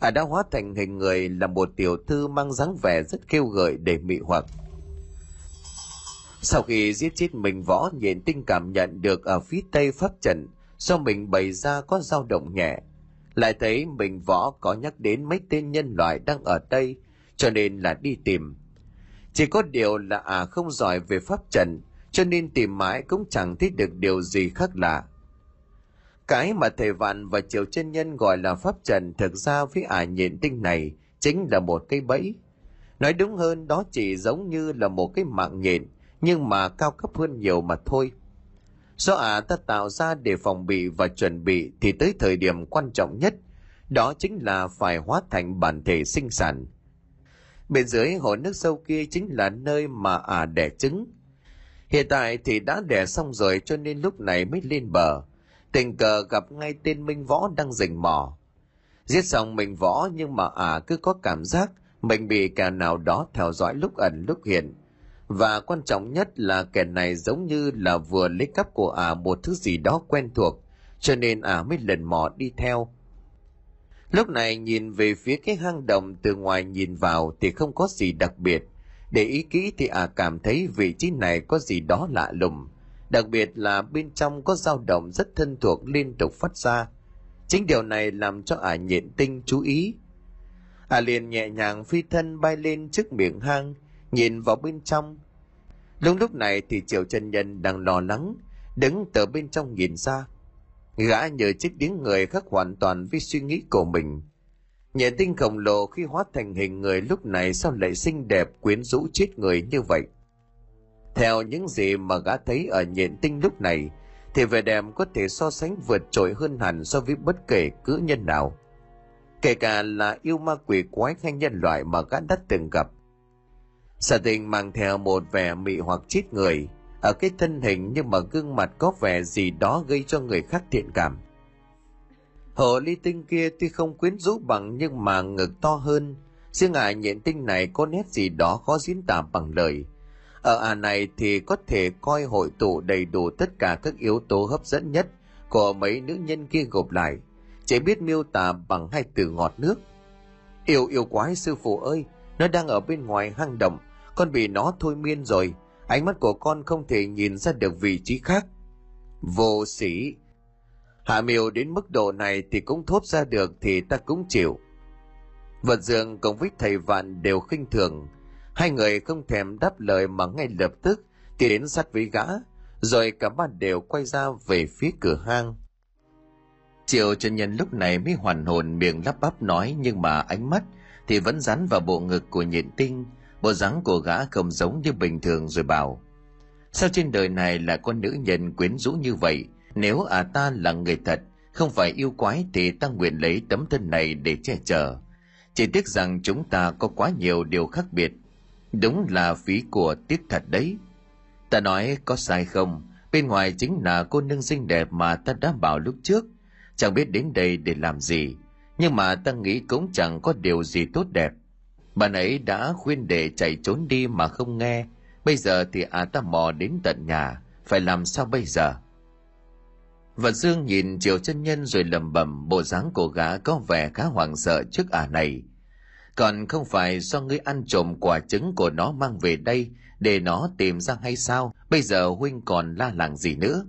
À đã hóa thành hình người là một tiểu thư mang dáng vẻ rất kêu gợi để mị hoặc. Sau khi giết chết mình võ nhện tinh cảm nhận được ở phía tây pháp trận, do mình bày ra có dao động nhẹ? Lại thấy mình võ có nhắc đến mấy tên nhân loại đang ở đây, cho nên là đi tìm. Chỉ có điều là à không giỏi về pháp trận, cho nên tìm mãi cũng chẳng thấy được điều gì khác lạ. Cái mà thầy vạn và triều chân nhân gọi là pháp trận thực ra với ả à nhện tinh này chính là một cái bẫy. Nói đúng hơn, đó chỉ giống như là một cái mạng nhện, nhưng mà cao cấp hơn nhiều mà thôi. Do ả ta tạo ra để phòng bị và chuẩn bị thì tới thời điểm quan trọng nhất, đó chính là phải hóa thành bản thể sinh sản. Bên dưới hồ nước sâu kia chính là nơi mà ả đẻ trứng. Hiện tại thì đã đẻ xong rồi cho nên lúc này mới lên bờ. Tình cờ gặp ngay tên Minh Võ đang rình mò. Giết xong mình Võ nhưng mà ả cứ có cảm giác mình bị kẻ nào đó theo dõi lúc ẩn lúc hiện. Và quan trọng nhất là kẻ này giống như là vừa lấy cắp của à một thứ gì đó quen thuộc, cho nên à mới lần mò đi theo. Lúc này nhìn về phía cái hang động từ ngoài nhìn vào thì không có gì đặc biệt. Để ý kỹ thì à cảm thấy vị trí này có gì đó lạ lùng. Đặc biệt là bên trong có dao động rất thân thuộc liên tục phát ra. Chính điều này làm cho ả à nhện tinh chú ý. Ả à liền nhẹ nhàng phi thân bay lên trước miệng hang, nhìn vào bên trong. Lúc lúc này thì Triệu chân Nhân đang lo lắng, đứng từ bên trong nhìn ra. Gã nhờ chiếc tiếng người khác hoàn toàn với suy nghĩ của mình. Nhện tinh khổng lồ khi hóa thành hình người lúc này sao lại xinh đẹp quyến rũ chết người như vậy? Theo những gì mà gã thấy ở nhện tinh lúc này, thì vẻ đẹp có thể so sánh vượt trội hơn hẳn so với bất kể cử nhân nào. Kể cả là yêu ma quỷ quái hay nhân loại mà gã đã từng gặp. Sở tình mang theo một vẻ mị hoặc chết người, ở cái thân hình nhưng mà gương mặt có vẻ gì đó gây cho người khác thiện cảm. Hồ ly tinh kia tuy không quyến rũ bằng nhưng mà ngực to hơn, riêng ả nhện tinh này có nét gì đó khó diễn tả bằng lời – ở à này thì có thể coi hội tụ đầy đủ tất cả các yếu tố hấp dẫn nhất của mấy nữ nhân kia gộp lại, chỉ biết miêu tả bằng hai từ ngọt nước. Yêu yêu quái sư phụ ơi, nó đang ở bên ngoài hang động, con bị nó thôi miên rồi, ánh mắt của con không thể nhìn ra được vị trí khác. Vô sĩ, hạ miêu đến mức độ này thì cũng thốt ra được thì ta cũng chịu. Vật dường cùng với thầy vạn đều khinh thường, Hai người không thèm đáp lời mà ngay lập tức thì đến sát với gã, rồi cả ba đều quay ra về phía cửa hang. Triệu chân nhân lúc này mới hoàn hồn miệng lắp bắp nói nhưng mà ánh mắt thì vẫn dán vào bộ ngực của nhện tinh, bộ dáng của gã không giống như bình thường rồi bảo. Sao trên đời này lại có nữ nhân quyến rũ như vậy? Nếu à ta là người thật, không phải yêu quái thì ta nguyện lấy tấm thân này để che chở. Chỉ tiếc rằng chúng ta có quá nhiều điều khác biệt – Đúng là phí của tiếc thật đấy. Ta nói có sai không, bên ngoài chính là cô nương xinh đẹp mà ta đã bảo lúc trước. Chẳng biết đến đây để làm gì, nhưng mà ta nghĩ cũng chẳng có điều gì tốt đẹp. Bạn ấy đã khuyên để chạy trốn đi mà không nghe, bây giờ thì à ta mò đến tận nhà, phải làm sao bây giờ? Vật Dương nhìn Triều chân nhân rồi lầm bầm bộ dáng của gã có vẻ khá hoảng sợ trước ả này. Còn không phải do ngươi ăn trộm quả trứng của nó mang về đây để nó tìm ra hay sao? Bây giờ huynh còn la làng gì nữa?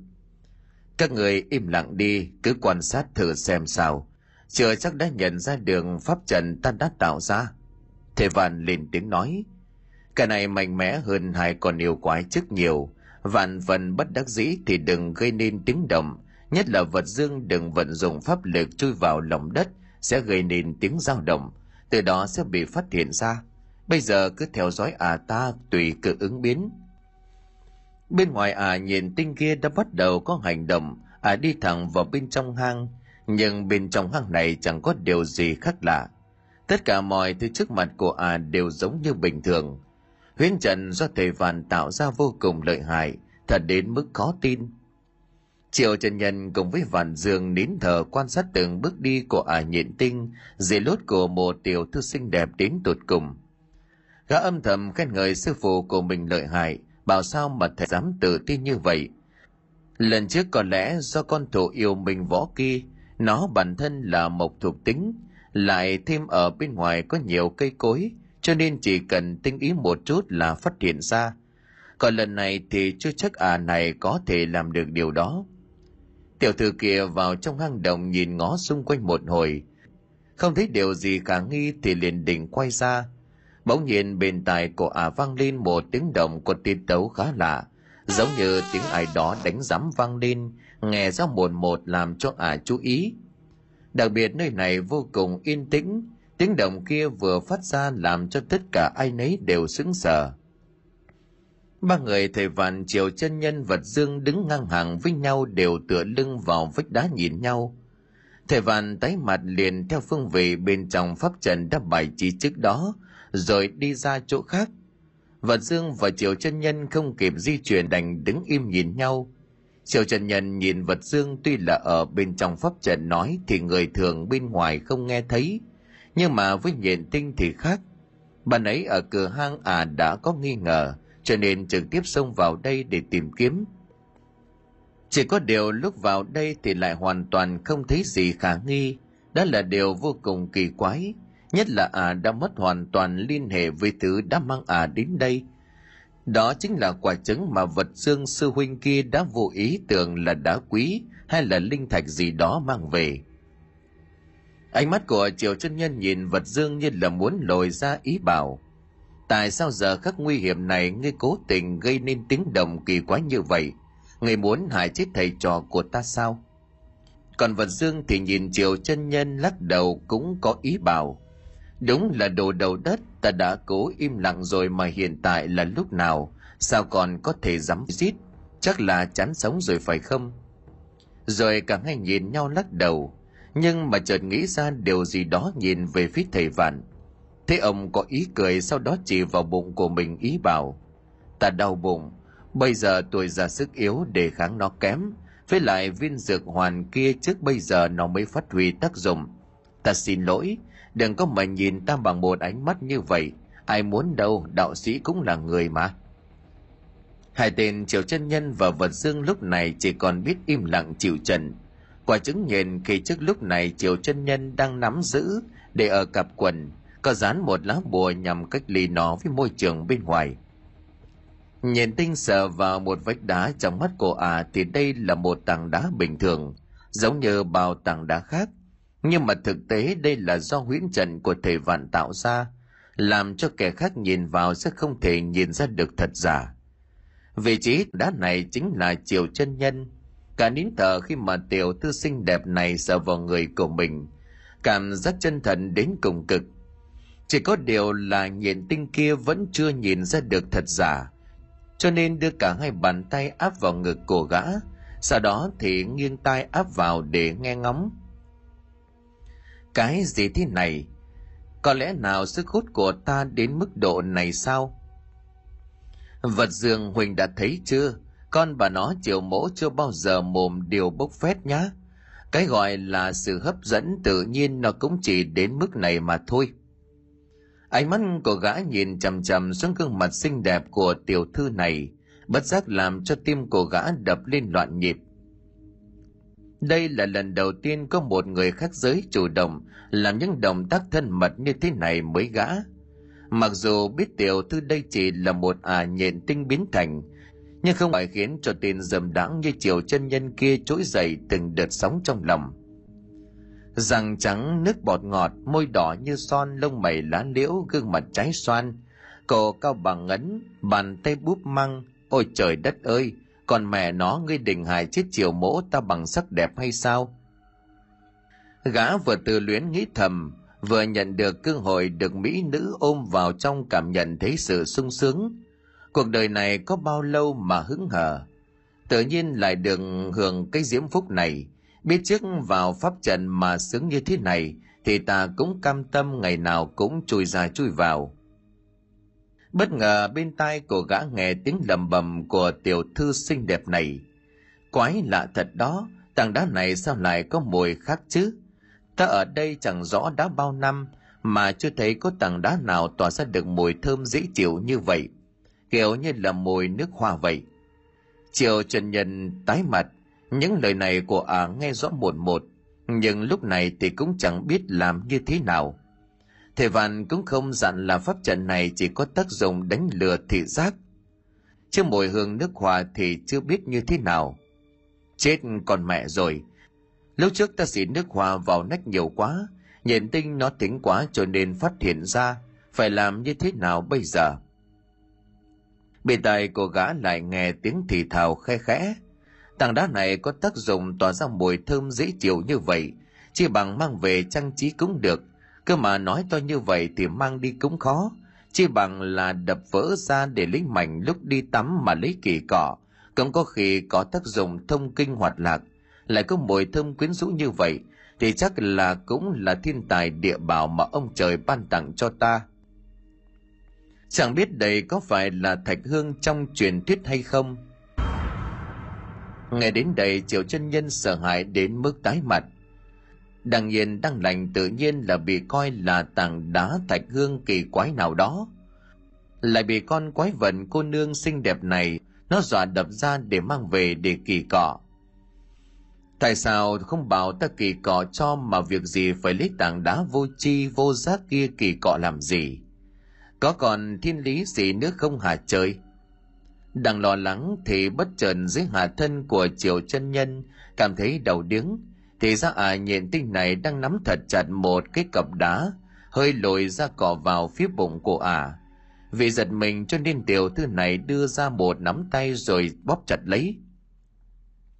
Các người im lặng đi cứ quan sát thử xem sao. Chưa chắc đã nhận ra đường pháp trận ta đã tạo ra. Thầy vạn lên tiếng nói, cái này mạnh mẽ hơn hai con yêu quái trước nhiều. Vạn phần bất đắc dĩ thì đừng gây nên tiếng động. Nhất là vật dương đừng vận dụng pháp lực chui vào lòng đất sẽ gây nên tiếng dao động. Từ đó sẽ bị phát hiện ra. Bây giờ cứ theo dõi à ta tùy cơ ứng biến. Bên ngoài à nhìn tinh kia đã bắt đầu có hành động à đi thẳng vào bên trong hang. Nhưng bên trong hang này chẳng có điều gì khác lạ tất cả mọi thứ trước mặt của à đều giống như bình thường huyễn trận do thầy vạn tạo ra vô cùng lợi hại thật đến mức khó tin Triệu Trần Nhân cùng với Vạn Dương nín thở quan sát từng bước đi của ả nhện tinh, dì lốt của một tiểu thư xinh đẹp đến tột cùng. Gã âm thầm khen ngợi sư phụ của mình lợi hại, bảo sao mà thầy dám tự tin như vậy. Lần trước có lẽ do con thủ yêu mình võ kia, nó bản thân là một thuộc tính, lại thêm ở bên ngoài có nhiều cây cối, cho nên chỉ cần tinh ý một chút là phát hiện ra. Còn lần này thì chưa chắc à này có thể làm được điều đó. Tiểu thư kia vào trong hang động nhìn ngó xung quanh một hồi. Không thấy điều gì khả nghi thì liền định quay ra. Bỗng nhiên bên tai của ả vang lên một tiếng động có tiết tấu khá lạ, giống như tiếng ai đó đánh giám vang lên, nghe ra một một làm cho ả chú ý. Đặc biệt nơi này vô cùng yên tĩnh, tiếng động kia vừa phát ra làm cho tất cả ai nấy đều sững sờ. Ba người thầy vạn triều chân nhân vật dương đứng ngang hàng với nhau đều tựa lưng vào vách đá nhìn nhau. Thầy vạn tái mặt liền theo phương vị bên trong pháp trận đã bài trí trước đó, rồi đi ra chỗ khác. vật dương và triều chân nhân không kịp di chuyển đành đứng im nhìn nhau triệu chân nhân nhìn vật dương tuy là ở bên trong pháp trận nói thì người thường bên ngoài không nghe thấy. Nhưng mà với nhện tinh thì khác. Bạn ấy ở cửa hang à đã có nghi ngờ, cho nên trực tiếp xông vào đây để tìm kiếm. Chỉ có điều lúc vào đây thì lại hoàn toàn không thấy gì khả nghi. Đó là điều vô cùng kỳ quái. Nhất là à đã mất hoàn toàn liên hệ với thứ đã mang à đến đây đó chính là quả trứng mà vật dương sư huynh kia đã vô ý tưởng là đá quý hay là linh thạch gì đó mang về. Ánh mắt của triều chân nhân nhìn vật dương như là muốn lồi ra ý bảo. Tại sao giờ khắc nguy hiểm này ngươi cố tình gây nên tiếng động kỳ quá như vậy? Ngươi muốn hại chết thầy trò của ta sao? Còn vật dương thì nhìn triều chân nhân lắc đầu cũng có ý bảo đúng là đồ đầu đất, ta đã cố im lặng rồi mà hiện tại là lúc nào? Sao còn có thể dám giết? Chắc là chán sống rồi phải không? Rồi cả hai nhìn nhau lắc đầu. Nhưng mà chợt nghĩ ra điều gì đó nhìn về phía thầy vạn. Thế ông có ý cười sau đó chỉ vào bụng của mình ý bảo, ta đau bụng, bây giờ tuổi già sức yếu để kháng nó kém. Với lại viên dược hoàn kia trước bây giờ nó mới phát huy tác dụng. Ta xin lỗi đừng có mà nhìn ta bằng một ánh mắt như vậy. Ai muốn đâu, đạo sĩ cũng là người mà. Hai tên triều chân nhân và vật dương lúc này chỉ còn biết im lặng chịu trận. Quả chứng nhìn khi trước lúc này triều chân nhân đang nắm giữ để ở cặp quần, có dán một lá bùa nhằm cách ly nó với môi trường bên ngoài. Nhìn tinh sờ vào một vách đá trong mắt cô à thì đây là một tảng đá bình thường, giống như bao tảng đá khác nhưng mà thực tế đây là do huyễn trận của thầy vạn tạo ra, làm cho kẻ khác nhìn vào sẽ không thể nhìn ra được thật giả. Vị trí đá này chính là triều chân nhân. Cả nín thở khi mà tiểu thư xinh đẹp này sờ vào người của mình, cảm giác chân thần đến cùng cực. Chỉ có điều là nhện tinh kia vẫn chưa nhìn ra được thật giả, cho nên đưa cả hai bàn tay áp vào ngực của gã, sau đó thì nghiêng tai áp vào để nghe ngóng cái gì thế này? Có lẽ nào sức hút của ta đến mức độ này sao? Vật dương huỳnh đã thấy chưa? Con bà nó chiều mỗ chưa bao giờ mồm điều bốc phét nhá. Cái gọi là sự hấp dẫn tự nhiên nó cũng chỉ đến mức này mà thôi. Ánh mắt của gã nhìn chằm chằm xuống gương mặt xinh đẹp của tiểu thư này, bất giác làm cho tim của gã đập lên loạn nhịp đây là lần đầu tiên có một người khác giới chủ động, làm những động tác thân mật như thế này mới gã. Mặc dù biết tiểu thư đây chỉ là một à nhện tinh biến thành, nhưng không phải khiến cho tên dầm đãng như chiều chân nhân kia trỗi dậy từng đợt sóng trong lòng. Răng trắng, nước bọt ngọt, môi đỏ như son, lông mày lá liễu, gương mặt trái xoan, cổ cao bằng ngấn, bàn tay búp măng. Ôi trời đất ơi! Còn mẹ nó, ngươi định hại chết chiều mỗ ta bằng sắc đẹp hay sao? Gã vừa tự luyến nghĩ thầm, vừa nhận được cơ hội được mỹ nữ ôm vào trong cảm nhận thấy sự sung sướng. Cuộc đời này có bao lâu mà hứng hở tự nhiên lại được hưởng cái diễm phúc này. Biết trước vào pháp trận mà sướng như thế này, thì ta cũng cam tâm ngày nào cũng chui ra chui vào bất ngờ bên tai của gã nghe tiếng lầm bầm của tiểu thư xinh đẹp này. Quái lạ thật đó, tảng đá này sao lại có mùi khác chứ? Ta ở đây chẳng rõ đã bao năm mà chưa thấy có tảng đá nào tỏa ra được mùi thơm dễ chịu như vậy. Kiểu như là mùi nước hoa vậy. Triều trần nhân tái mặt, những lời này của ả nghe rõ một một, nhưng lúc này thì cũng chẳng biết làm như thế nào thầy vạn cũng không dặn là pháp trận này chỉ có tác dụng đánh lừa thị giác chứ mùi hương nước hòa thì chưa biết như thế nào chết còn mẹ rồi lúc trước ta xịt nước hòa vào nách nhiều quá nhện tinh nó tính quá cho nên phát hiện ra phải làm như thế nào bây giờ Bề tài của gã lại nghe tiếng thì thào khe khẽ. Tảng đá này có tác dụng tỏa ra mùi thơm dễ chịu như vậy, chỉ bằng mang về trang trí cũng được. Cơ mà nói to như vậy thì mang đi cũng khó, chi bằng là đập vỡ ra để lấy mảnh lúc đi tắm mà lấy kỳ cỏ, cũng có khi có tác dụng thông kinh hoạt lạc, lại có mùi thơm quyến rũ như vậy, thì chắc là cũng là thiên tài địa bảo mà ông trời ban tặng cho ta. Chẳng biết đây có phải là thạch hương trong truyền thuyết hay không? Nghe đến đây triệu chân nhân sợ hãi đến mức tái mặt đằng nhiên đang lành tự nhiên là bị coi là tảng đá thạch hương kỳ quái nào đó. Lại bị con quái vật cô nương xinh đẹp này, nó dọa đập ra để mang về để kỳ cọ. Tại sao không bảo ta kỳ cọ cho mà việc gì phải lấy tảng đá vô chi vô giác kia kỳ cọ làm gì? Có còn thiên lý gì nữa không hả trời? Đang lo lắng thì bất chợt dưới hạ thân của triều chân nhân, cảm thấy đầu điếng thì ra à nhện tinh này đang nắm thật chặt một cái cặp đá, hơi lồi ra cỏ vào phía bụng của ả. À. vì giật mình cho nên tiểu thư này đưa ra một nắm tay rồi bóp chặt lấy.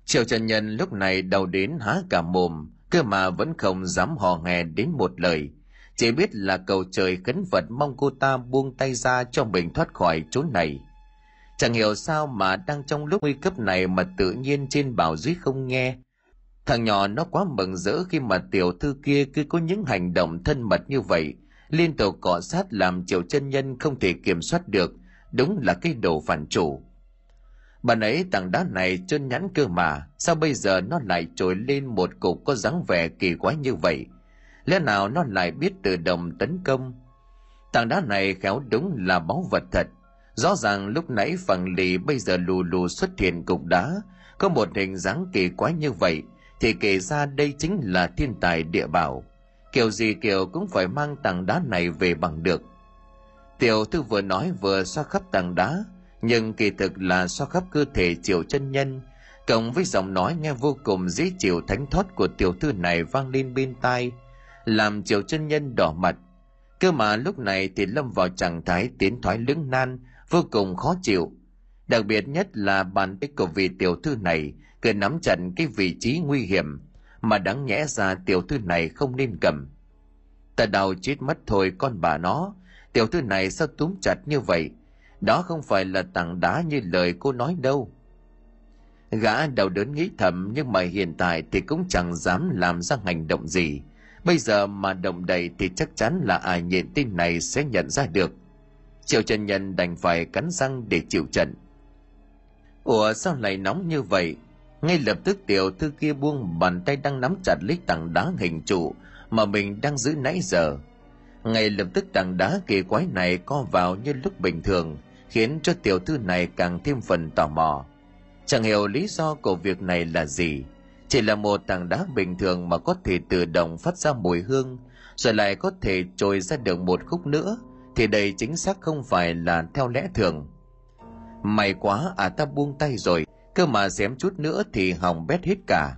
Triệu trần nhân lúc này đầu đến há cả mồm, cơ mà vẫn không dám hò hè đến một lời. Chỉ biết là cầu trời khấn vật mong cô ta buông tay ra cho mình thoát khỏi chỗ này. Chẳng hiểu sao mà đang trong lúc nguy cấp này mà tự nhiên trên bảo dưới không nghe thằng nhỏ nó quá mừng rỡ khi mà tiểu thư kia cứ có những hành động thân mật như vậy. Liên tục cọ sát làm triệu chân nhân không thể kiểm soát được. Đúng là cái đồ phản chủ. Bạn ấy tảng đá này chân nhẵn cơ mà. Sao bây giờ nó lại trồi lên một cục có dáng vẻ kỳ quái như vậy? Lẽ nào nó lại biết tự động tấn công? Tảng đá này khéo đúng là báu vật thật. Rõ ràng lúc nãy phẳng lì bây giờ lù lù xuất hiện cục đá. Có một hình dáng kỳ quái như vậy thì kể ra đây chính là thiên tài địa bảo. Kiểu gì kiểu cũng phải mang tảng đá này về bằng được. Tiểu thư vừa nói vừa xoa khắp tảng đá, nhưng kỳ thực là xoa khắp cơ thể triệu chân nhân. Cộng với giọng nói nghe vô cùng dễ chịu thánh thoát của tiểu thư này vang lên bên tai, làm triệu chân nhân đỏ mặt. Cơ mà lúc này thì lâm vào trạng thái tiến thoái lưỡng nan, vô cùng khó chịu. Đặc biệt nhất là bàn tay của vị tiểu thư này cứ nắm chặt cái vị trí nguy hiểm mà đáng nhẽ ra tiểu thư này không nên cầm. Ta đau chết mất thôi con bà nó. Tiểu thư này sao túm chặt như vậy? Đó không phải là tảng đá như lời cô nói đâu. Gã đầu đớn nghĩ thầm, nhưng mà hiện tại thì cũng chẳng dám làm ra hành động gì. Bây giờ mà động đậy thì chắc chắn là ai nhện tin này sẽ nhận ra được. Triệu trần nhân đành phải cắn răng để chịu trận. Ủa, sao lại nóng như vậy? Ngay lập tức tiểu thư kia buông bàn tay đang nắm chặt lấy tảng đá hình trụ mà mình đang giữ nãy giờ. Ngay lập tức tảng đá kỳ quái này co vào như lúc bình thường, khiến cho tiểu thư này càng thêm phần tò mò. Chẳng hiểu lý do của việc này là gì. Chỉ là một tảng đá bình thường mà có thể tự động phát ra mùi hương, rồi lại có thể trồi ra được một khúc nữa, thì đây chính xác không phải là theo lẽ thường. May quá à ta buông tay rồi cơ mà xém chút nữa thì hỏng bét hết cả.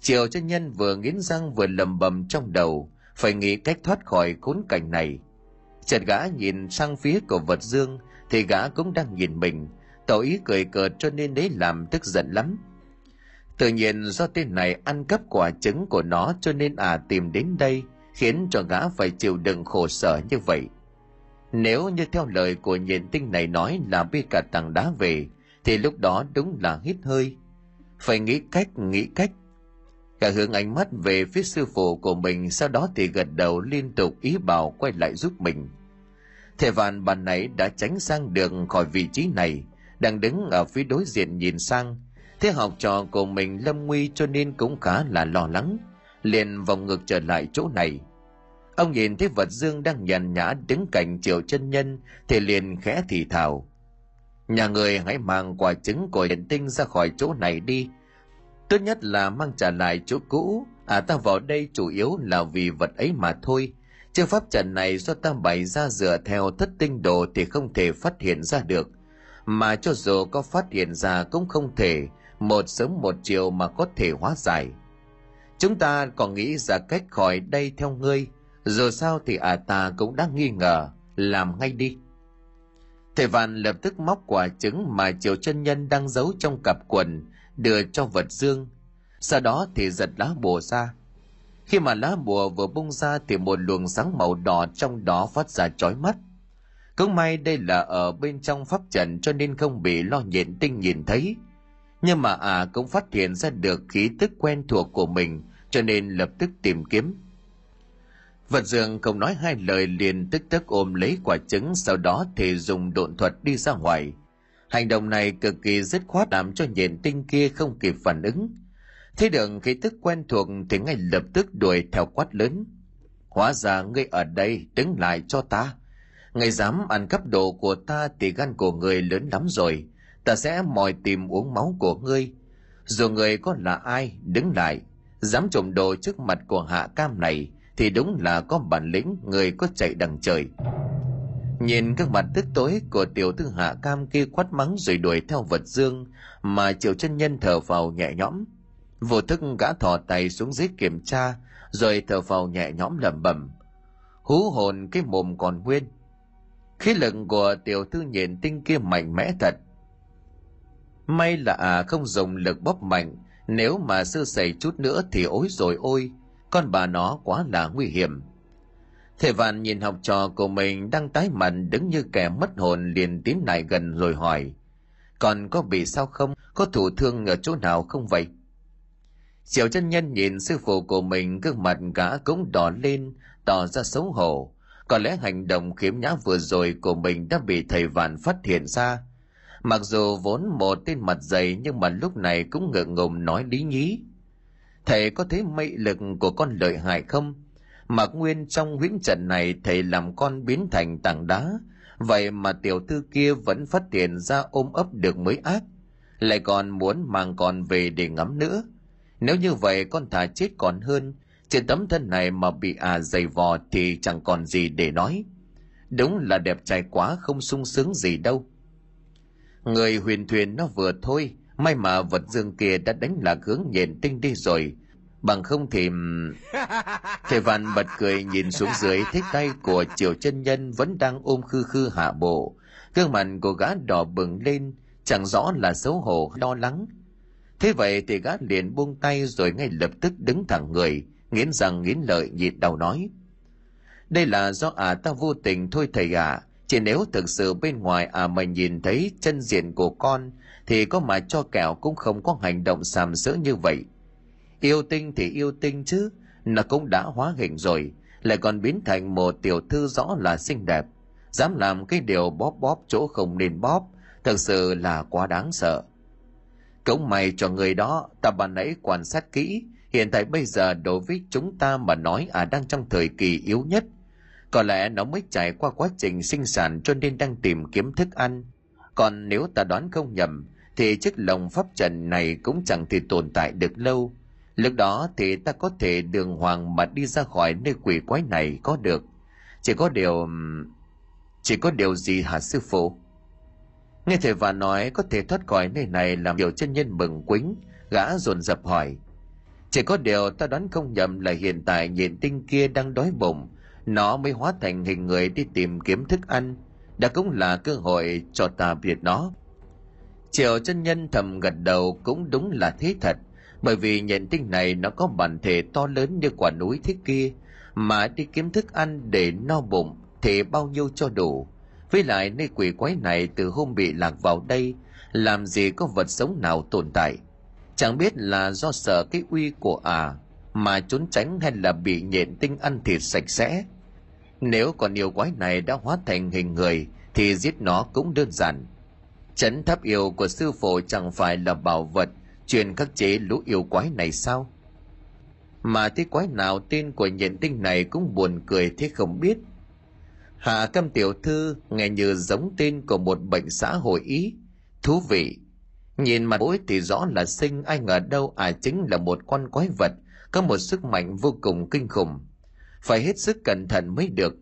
Chiều cho nhân vừa nghiến răng vừa lầm bầm trong đầu, phải nghĩ cách thoát khỏi khốn cảnh này. Chợt gã nhìn sang phía của vật dương, thì gã cũng đang nhìn mình. Tỏ ý cười cợt cho nên đấy làm tức giận lắm. Tự nhiên do tên này ăn cắp quả trứng của nó cho nên à tìm đến đây, khiến cho gã phải chịu đựng khổ sở như vậy. Nếu như theo lời của nhện tinh này nói là bị cả tảng đá về thì lúc đó đúng là hít hơi. Phải nghĩ cách nghĩ cách. Cả hướng ánh mắt về phía sư phụ của mình, sau đó thì gật đầu liên tục ý bảo quay lại giúp mình. Thề vạn bàn nãy đã tránh sang đường khỏi vị trí này, đang đứng ở phía đối diện nhìn sang. Thế học trò của mình, lâm nguy, cho nên cũng khá là lo lắng, liền vòng ngược trở lại chỗ này. Ông nhìn thấy vật dương đang nhàn nhã đứng cạnh triệu chân nhân, thì liền khẽ thì thào nhà người hãy mang quả trứng của hiện tinh ra khỏi chỗ này đi. Tốt nhất là mang trả lại chỗ cũ. À ta vào đây chủ yếu là vì vật ấy mà thôi. Chứ pháp trận này do ta bày ra dựa theo thất tinh đồ thì không thể phát hiện ra được. Mà cho dù có phát hiện ra cũng không thể. Một sớm một chiều mà có thể hóa giải. Chúng ta còn nghĩ ra cách khỏi đây theo ngươi. Dù sao thì à ta cũng đang nghi ngờ. Làm ngay đi thầy vạn lập tức móc quả trứng mà triều chân nhân đang giấu trong cặp quần, đưa cho vật dương. Sau đó thì giật lá bùa ra. Khi mà lá bùa vừa bung ra thì một luồng sáng màu đỏ trong đó phát ra chói mắt. Cũng may đây là ở bên trong pháp trận cho nên không bị lo nhện tinh nhìn thấy. Nhưng mà à cũng phát hiện ra được khí tức quen thuộc của mình, cho nên lập tức tìm kiếm. Vật dường không nói hai lời liền tức tức ôm lấy quả trứng sau đó thì dùng độn thuật đi ra ngoài. Hành động này cực kỳ dứt khoát làm cho nhện tinh kia không kịp phản ứng. Thấy đường khí tức quen thuộc thì ngay lập tức đuổi theo quát lớn. Hóa ra ngươi ở đây đứng lại cho ta. Ngươi dám ăn cắp đồ của ta thì gan của người lớn lắm rồi. Ta sẽ mòi tìm uống máu của ngươi. Dù người có là ai, đứng lại. Dám trộm đồ trước mặt của hạ cam này thì đúng là có bản lĩnh người có chạy đằng trời. Nhìn các mặt tức tối của tiểu thư hạ cam kia quát mắng rồi đuổi theo vật dương mà triệu chân nhân thở vào nhẹ nhõm. Vô thức gã thò tay xuống dưới kiểm tra rồi thở vào nhẹ nhõm lẩm bẩm. Hú hồn cái mồm còn nguyên. Khí lực của tiểu thư nhìn tinh kia mạnh mẽ thật. May là à không dùng lực bóp mạnh, nếu mà sơ sẩy chút nữa thì ối rồi ôi, con bà nó quá là nguy hiểm. Thầy Vạn nhìn học trò của mình đang tái mặt đứng như kẻ mất hồn liền tiến lại gần rồi hỏi. Còn có bị sao không? Có thủ thương ở chỗ nào không vậy? Triệu chân nhân nhìn sư phụ của mình gương mặt gã cũng đỏ lên, tỏ ra xấu hổ. Có lẽ hành động khiếm nhã vừa rồi của mình đã bị thầy Vạn phát hiện ra. Mặc dù vốn một tên mặt dày nhưng mà lúc này cũng ngượng ngùng nói lý nhí. Thầy có thấy mị lực của con lợi hại không? Mặc nguyên trong huyễn trận này thầy làm con biến thành tảng đá, vậy mà tiểu thư kia vẫn phát hiện ra ôm ấp được mới ác, lại còn muốn mang con về để ngắm nữa. Nếu như vậy con thà chết còn hơn, trên tấm thân này mà bị à dày vò thì chẳng còn gì để nói. Đúng là đẹp trai quá không sung sướng gì đâu. Người huyền thuyền nó vừa thôi, may mà vật dương kia đã đánh lạc hướng nhện tinh đi rồi, bằng không thì thầy văn bật cười nhìn xuống dưới thấy tay của triều chân nhân vẫn đang ôm khư khư hạ bộ. Gương mặt của gã đỏ bừng lên chẳng rõ là xấu hổ lo lắng. Thế vậy thì gã liền buông tay rồi ngay lập tức đứng thẳng người nghiến răng nghiến lợi nhịn đầu nói. Đây là do à ta vô tình thôi thầy ạ à. chỉ nếu thực sự bên ngoài à mà nhìn thấy chân diện của con thì có mà cho kẹo cũng không có hành động sàm sỡ như vậy Yêu tinh thì yêu tinh chứ, nó cũng đã hóa hình rồi, lại còn biến thành một tiểu thư rõ là xinh đẹp. Dám làm cái điều bóp bóp chỗ không nên bóp, thật sự là quá đáng sợ. Cũng mày cho người đó, ta bà nãy quan sát kỹ, hiện tại bây giờ đối với chúng ta mà nói à đang trong thời kỳ yếu nhất. Có lẽ nó mới trải qua quá trình sinh sản cho nên đang tìm kiếm thức ăn. Còn nếu ta đoán không nhầm, thì chiếc lồng pháp trận này cũng chẳng thể tồn tại được lâu Lúc đó thì ta có thể đường hoàng mà đi ra khỏi nơi quỷ quái này có được. Chỉ có điều... Chỉ có điều gì hả sư phụ? Nghe thầy và nói có thể thoát khỏi nơi này làm điều chân nhân mừng quính, gã dồn dập hỏi. Chỉ có điều ta đoán không nhầm là hiện tại nhìn tinh kia đang đói bụng, nó mới hóa thành hình người đi tìm kiếm thức ăn, đã cũng là cơ hội cho ta biệt nó. Triệu chân nhân thầm gật đầu cũng đúng là thế thật, bởi vì nhận tinh này nó có bản thể to lớn như quả núi thế kia mà đi kiếm thức ăn để no bụng thì bao nhiêu cho đủ. Với lại nơi quỷ quái này từ hôm bị lạc vào đây làm gì có vật sống nào tồn tại. Chẳng biết là do sợ cái uy của à mà trốn tránh hay là bị nhện tinh ăn thịt sạch sẽ. Nếu còn yêu quái này đã hóa thành hình người thì giết nó cũng đơn giản chấn tháp yêu của sư phụ chẳng phải là bảo vật truyền khắc chế lũ yêu quái này sao? Mà thế quái nào tên của nhện tinh này cũng buồn cười thế không biết. Hạ cam tiểu thư nghe như giống tên của một bệnh xã hội ý. Thú vị. Nhìn mặt mũi thì rõ là sinh ai ngờ đâu à chính là một con quái vật, có một sức mạnh vô cùng kinh khủng. Phải hết sức cẩn thận mới được.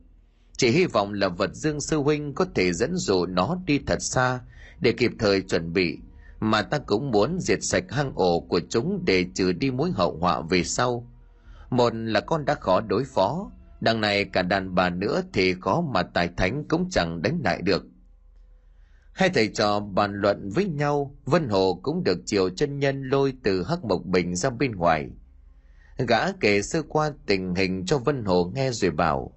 Chỉ hy vọng là vật dương sư huynh có thể dẫn dụ nó đi thật xa để kịp thời chuẩn bị mà ta cũng muốn diệt sạch hang ổ của chúng để trừ đi mối hậu họa về sau. Một là con đã khó đối phó, đằng này cả đàn bà nữa thì khó mà tài thánh cũng chẳng đánh lại được. Hai thầy trò bàn luận với nhau, Vân Hồ cũng được chiều chân nhân lôi từ Hắc Mộc Bình ra bên ngoài. Gã kể sơ qua tình hình cho Vân Hồ nghe rồi bảo,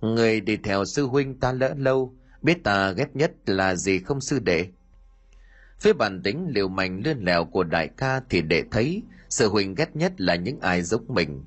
Người đi theo sư huynh ta lỡ lâu, biết ta ghét nhất là gì không sư đệ? Phía bản tính liều mạnh lươn lẹo của đại ca thì để thấy sự huỳnh ghét nhất là những ai giống mình.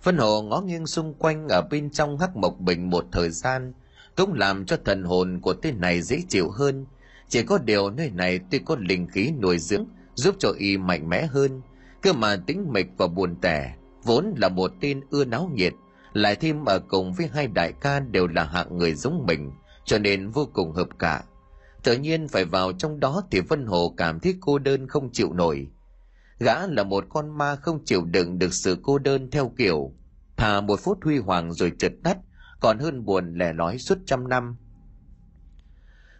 phân Hồ ngó nghiêng xung quanh ở bên trong hắc mộc bình một thời gian, cũng làm cho thần hồn của tên này dễ chịu hơn. Chỉ có điều nơi này tuy có linh khí nuôi dưỡng, giúp cho y mạnh mẽ hơn, cơ mà tính mịch và buồn tẻ, vốn là một tên ưa náo nhiệt, lại thêm ở cùng với hai đại ca đều là hạng người giống mình, cho nên vô cùng hợp cả. Tự nhiên phải vào trong đó thì Vân Hồ cảm thấy cô đơn không chịu nổi. Gã là một con ma không chịu đựng được sự cô đơn theo kiểu thà một phút huy hoàng rồi trượt tắt còn hơn buồn lẻ lói suốt trăm năm.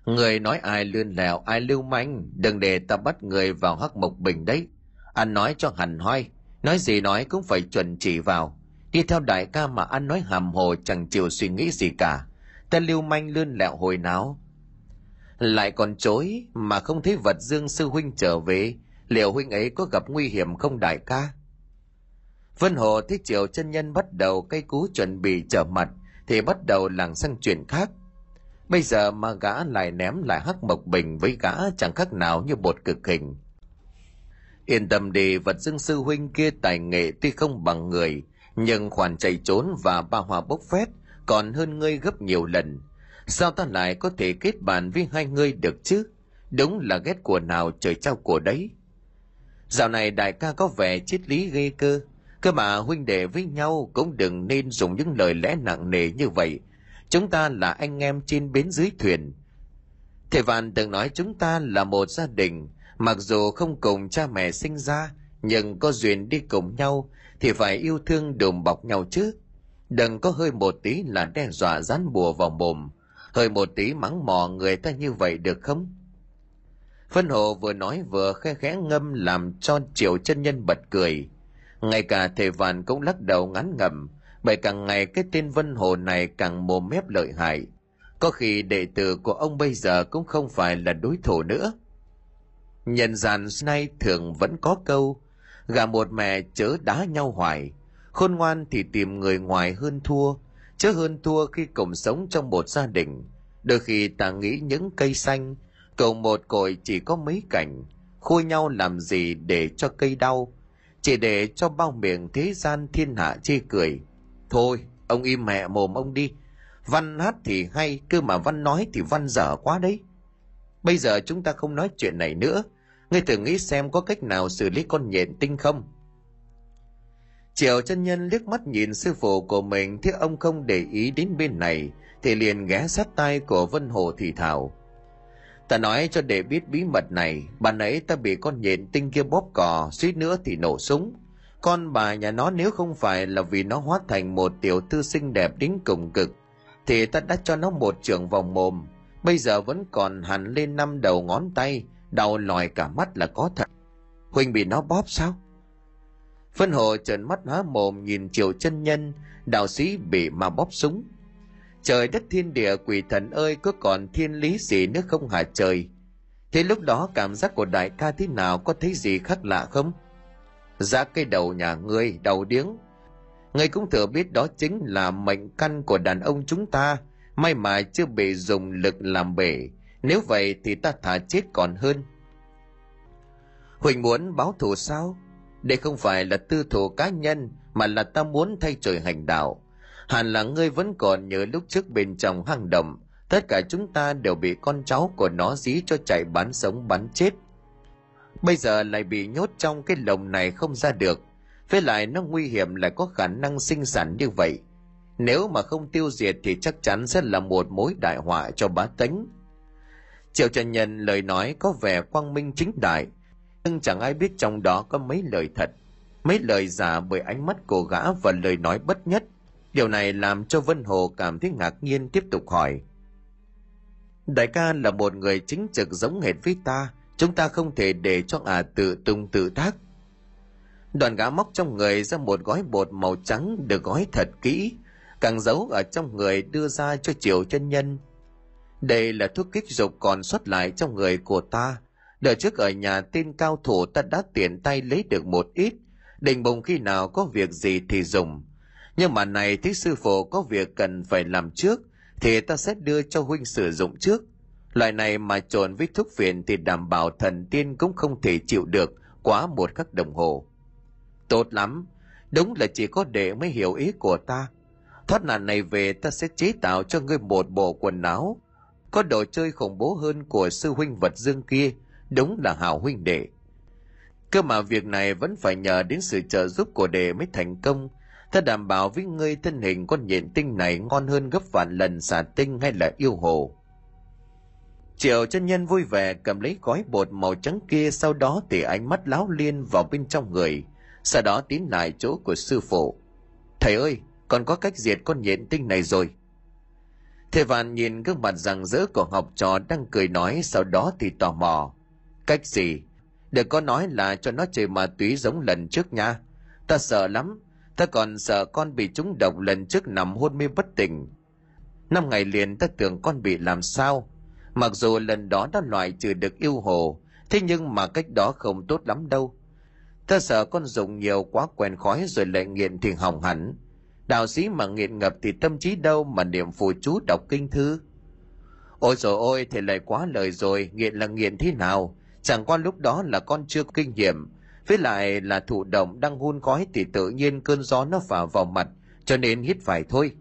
Người nói ai lươn lẹo, ai lưu manh, đừng để ta bắt người vào hắc mộc bình đấy. Anh nói cho hẳn hoi, nói gì nói cũng phải chuẩn chỉ vào. Đi theo đại ca mà anh nói hàm hồ chẳng chịu suy nghĩ gì cả. Ta lưu manh lươn lẹo hồi nào. Lại còn chối mà không thấy vật dương sư huynh trở về, liệu huynh ấy có gặp nguy hiểm không đại ca? Vân Hồ thấy Triệu chân nhân bắt đầu cây cú chuẩn bị trở mặt thì bắt đầu làng sang chuyện khác. Bây giờ mà gã lại ném lại hắc mộc bình với gã chẳng khác nào như bột cực hình. Yên tâm đi, vật dương sư huynh kia tài nghệ tuy không bằng người, nhưng khoản chạy trốn và ba hòa bốc phét còn hơn ngươi gấp nhiều lần. Sao ta lại có thể kết bạn với hai ngươi được chứ? Đúng là ghét của nào trời trao của đấy. Dạo này đại ca có vẻ triết lý ghê cơ, cơ mà huynh đệ với nhau cũng đừng nên dùng những lời lẽ nặng nề như vậy. Chúng ta là anh em trên bến dưới thuyền. Thầy Vạn từng nói chúng ta là một gia đình, mặc dù không cùng cha mẹ sinh ra, nhưng có duyên đi cùng nhau thì phải yêu thương đùm bọc nhau chứ. Đừng có hơi một tí là đe dọa dán bùa vào mồm, hơi một tí mắng mò người ta như vậy được không? Phân Hồ vừa nói vừa khe khẽ ngâm làm cho triệu chân nhân bật cười. Ngay cả thầy Vạn cũng lắc đầu ngắn ngẩm, bởi càng ngày cái tên Vân Hồ này càng mồm mép lợi hại. Có khi đệ tử của ông bây giờ cũng không phải là đối thủ nữa. Nhân gian nay thường vẫn có câu, gà một mẹ chớ đá nhau hoài, khôn ngoan thì tìm người ngoài hơn thua, chớ hơn thua khi cùng sống trong một gia đình. Đôi khi ta nghĩ những cây xanh, cầu một cội chỉ có mấy cảnh, khui nhau làm gì để cho cây đau, chỉ để cho bao miệng thế gian thiên hạ chê cười. Thôi, ông im mẹ mồm ông đi. Văn hát thì hay, cơ mà văn nói thì văn dở quá đấy. Bây giờ chúng ta không nói chuyện này nữa. Ngươi thử nghĩ xem có cách nào xử lý con nhện tinh không? Triệu chân nhân liếc mắt nhìn sư phụ của mình thấy ông không để ý đến bên này thì liền ghé sát tai của Vân Hồ thì thảo. Ta nói cho để biết bí mật này, bà nãy ta bị con nhện tinh kia bóp cò, suýt nữa thì nổ súng. Con bà nhà nó nếu không phải là vì nó hóa thành một tiểu thư xinh đẹp đến cùng cực, thì ta đã cho nó một trường vòng mồm. Bây giờ vẫn còn hẳn lên năm đầu ngón tay, đau lòi cả mắt là có thật. Huynh bị nó bóp sao? Phân hộ trợn mắt há mồm nhìn chiều chân nhân, đạo sĩ bị mà bóp súng. Trời đất thiên địa quỷ thần ơi có còn thiên lý gì nữa không hả trời? Thế lúc đó cảm giác của đại ca thế nào có thấy gì khác lạ không? Giá cây đầu nhà ngươi, đầu điếng. Ngươi cũng thừa biết đó chính là mệnh căn của đàn ông chúng ta, may mà chưa bị dùng lực làm bể. Nếu vậy thì ta thả chết còn hơn. Huỳnh muốn báo thù sao? Đây không phải là tư thù cá nhân, mà là ta muốn thay trời hành đạo. Hẳn là ngươi vẫn còn nhớ lúc trước bên trong hang động tất cả chúng ta đều bị con cháu của nó dí cho chạy bán sống bán chết. Bây giờ lại bị nhốt trong cái lồng này không ra được. Với lại nó nguy hiểm lại có khả năng sinh sản như vậy. Nếu mà không tiêu diệt thì chắc chắn sẽ là một mối đại họa cho bá tánh. Triệu trần nhân lời nói có vẻ quang minh chính đại nhưng chẳng ai biết trong đó có mấy lời thật mấy lời giả bởi ánh mắt của gã và lời nói bất nhất Điều này làm cho Vân Hồ cảm thấy ngạc nhiên tiếp tục hỏi. Đại ca là một người chính trực giống hệt với ta, chúng ta không thể để cho ả à tự tung tự tác. Đoàn gã móc trong người ra một gói bột màu trắng được gói thật kỹ, càng giấu ở trong người đưa ra cho triệu chân nhân. Đây là thuốc kích dục còn xuất lại trong người của ta. Đợi trước ở nhà tên cao thủ ta đã tiện tay lấy được một ít, định bụng khi nào có việc gì thì dùng nhưng mà này thấy sư phụ có việc cần phải làm trước thì ta sẽ đưa cho huynh sử dụng trước loại này mà trộn với thuốc phiện thì đảm bảo thần tiên cũng không thể chịu được quá một khắc đồng hồ tốt lắm Đúng là chỉ có đệ mới hiểu ý của ta. Thoát nạn này về ta sẽ chế tạo cho ngươi một bộ quần áo. Có đồ chơi khủng bố hơn của sư huynh vật dương kia. Đúng là hảo huynh đệ. Cơ mà việc này vẫn phải nhờ đến sự trợ giúp của đệ mới thành công. Ta đảm bảo với ngươi thân hình con nhện tinh này ngon hơn gấp vạn lần xà tinh hay là yêu hồ. Triệu chân nhân vui vẻ cầm lấy gói bột màu trắng kia sau đó thì ánh mắt láo liên vào bên trong người, sau đó tiến lại chỗ của sư phụ. Thầy ơi, còn có cách diệt con nhện tinh này rồi. Thầy Vạn nhìn gương mặt rạng rỡ của học trò đang cười nói sau đó thì tò mò. Cách gì? Đừng có nói là cho nó chơi ma túy giống lần trước nha. Ta sợ lắm. Ta còn sợ con bị trúng độc lần trước nằm hôn mê bất tỉnh. Năm ngày liền ta tưởng con bị làm sao. Mặc dù lần đó đã loại trừ được yêu hồ, thế nhưng mà cách đó không tốt lắm đâu. Ta sợ con dùng nhiều quá quen khói rồi lại nghiện thì hỏng hẳn. Đạo sĩ mà nghiện ngập thì tâm trí đâu mà niệm phù chú đọc kinh thư. Ôi rồi ôi, thì lại quá lời rồi, nghiện là nghiện thế nào? Chẳng qua lúc đó là con chưa kinh nghiệm, với lại là thụ động đang hun khói thì tự nhiên cơn gió nó phả vào mặt, cho nên hít phải thôi.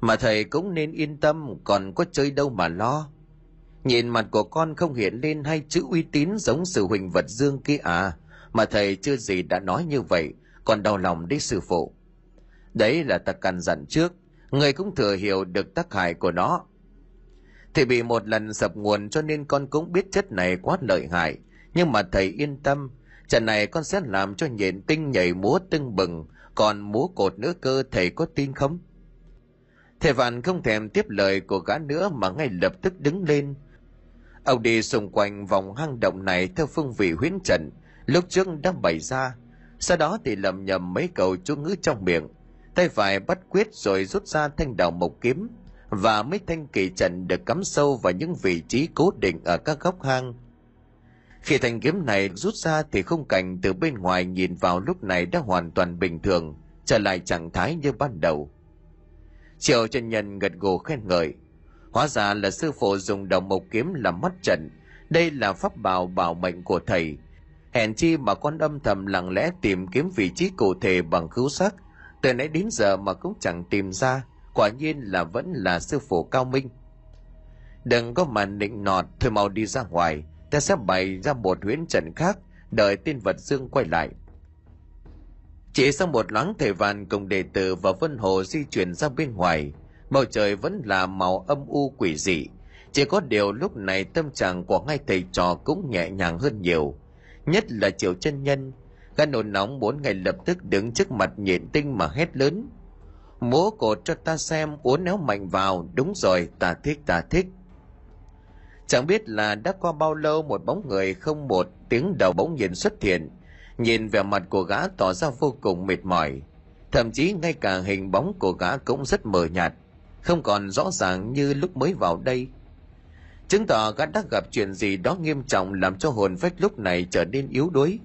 Mà thầy cũng nên yên tâm, còn có chơi đâu mà lo. Nhìn mặt của con không hiện lên hay chữ uy tín giống sự huỳnh vật dương kia à, mà thầy chưa gì đã nói như vậy, còn đau lòng đấy sư phụ. Đấy là ta căn dặn trước, người cũng thừa hiểu được tác hại của nó. Thì bị một lần sập nguồn cho nên con cũng biết chất này quá lợi hại, nhưng mà thầy yên tâm, trận này con sẽ làm cho nhện tinh nhảy múa tưng bừng, còn múa cột nữa cơ thầy có tin không? Thầy Vạn không thèm tiếp lời của gã nữa mà ngay lập tức đứng lên. Ông đi xung quanh vòng hang động này theo phương vị huyễn trận, lúc trước đã bày ra. Sau đó thì lầm nhầm mấy câu chú ngữ trong miệng. Tay phải bắt quyết rồi rút ra thanh đào mộc kiếm và mấy thanh kỳ trận được cắm sâu vào những vị trí cố định ở các góc hang. Khi thanh kiếm này rút ra thì khung cảnh từ bên ngoài nhìn vào lúc này đã hoàn toàn bình thường, trở lại trạng thái như ban đầu. Triệu chân nhân gật gù khen ngợi. Hóa ra là sư phụ dùng đồng mộc kiếm làm mắt trận. Đây là pháp bảo bảo mệnh của thầy. Hèn chi mà con âm thầm lặng lẽ tìm kiếm vị trí cụ thể bằng khứu sắc. Từ nãy đến giờ mà cũng chẳng tìm ra. Quả nhiên là vẫn là sư phụ cao minh. Đừng có mà nịnh nọt, thôi mau đi ra ngoài. Ta sẽ bày ra một huyễn trận khác, đợi tiên vật dương quay lại. Chỉ sau một loáng thầy vàn cùng đệ tử và vân hồ di chuyển ra bên ngoài, bầu trời vẫn là màu âm u quỷ dị. Chỉ có điều lúc này tâm trạng của hai thầy trò cũng nhẹ nhàng hơn nhiều. Nhất là triệu chân nhân, gan nôn nóng muốn ngay lập tức đứng trước mặt nhện tinh mà hét lớn. Múa cột cho ta xem uốn éo mạnh vào, đúng rồi, ta thích ta thích. Chẳng biết là đã qua bao lâu một bóng người không một tiếng đầu bỗng nhiên xuất hiện, Nhìn vẻ mặt của gã tỏ ra vô cùng mệt mỏi. Thậm chí ngay cả hình bóng của gã cũng rất mờ nhạt, không còn rõ ràng như lúc mới vào đây. Chứng tỏ gã đã gặp chuyện gì đó nghiêm trọng làm cho hồn phách lúc này trở nên yếu đuối.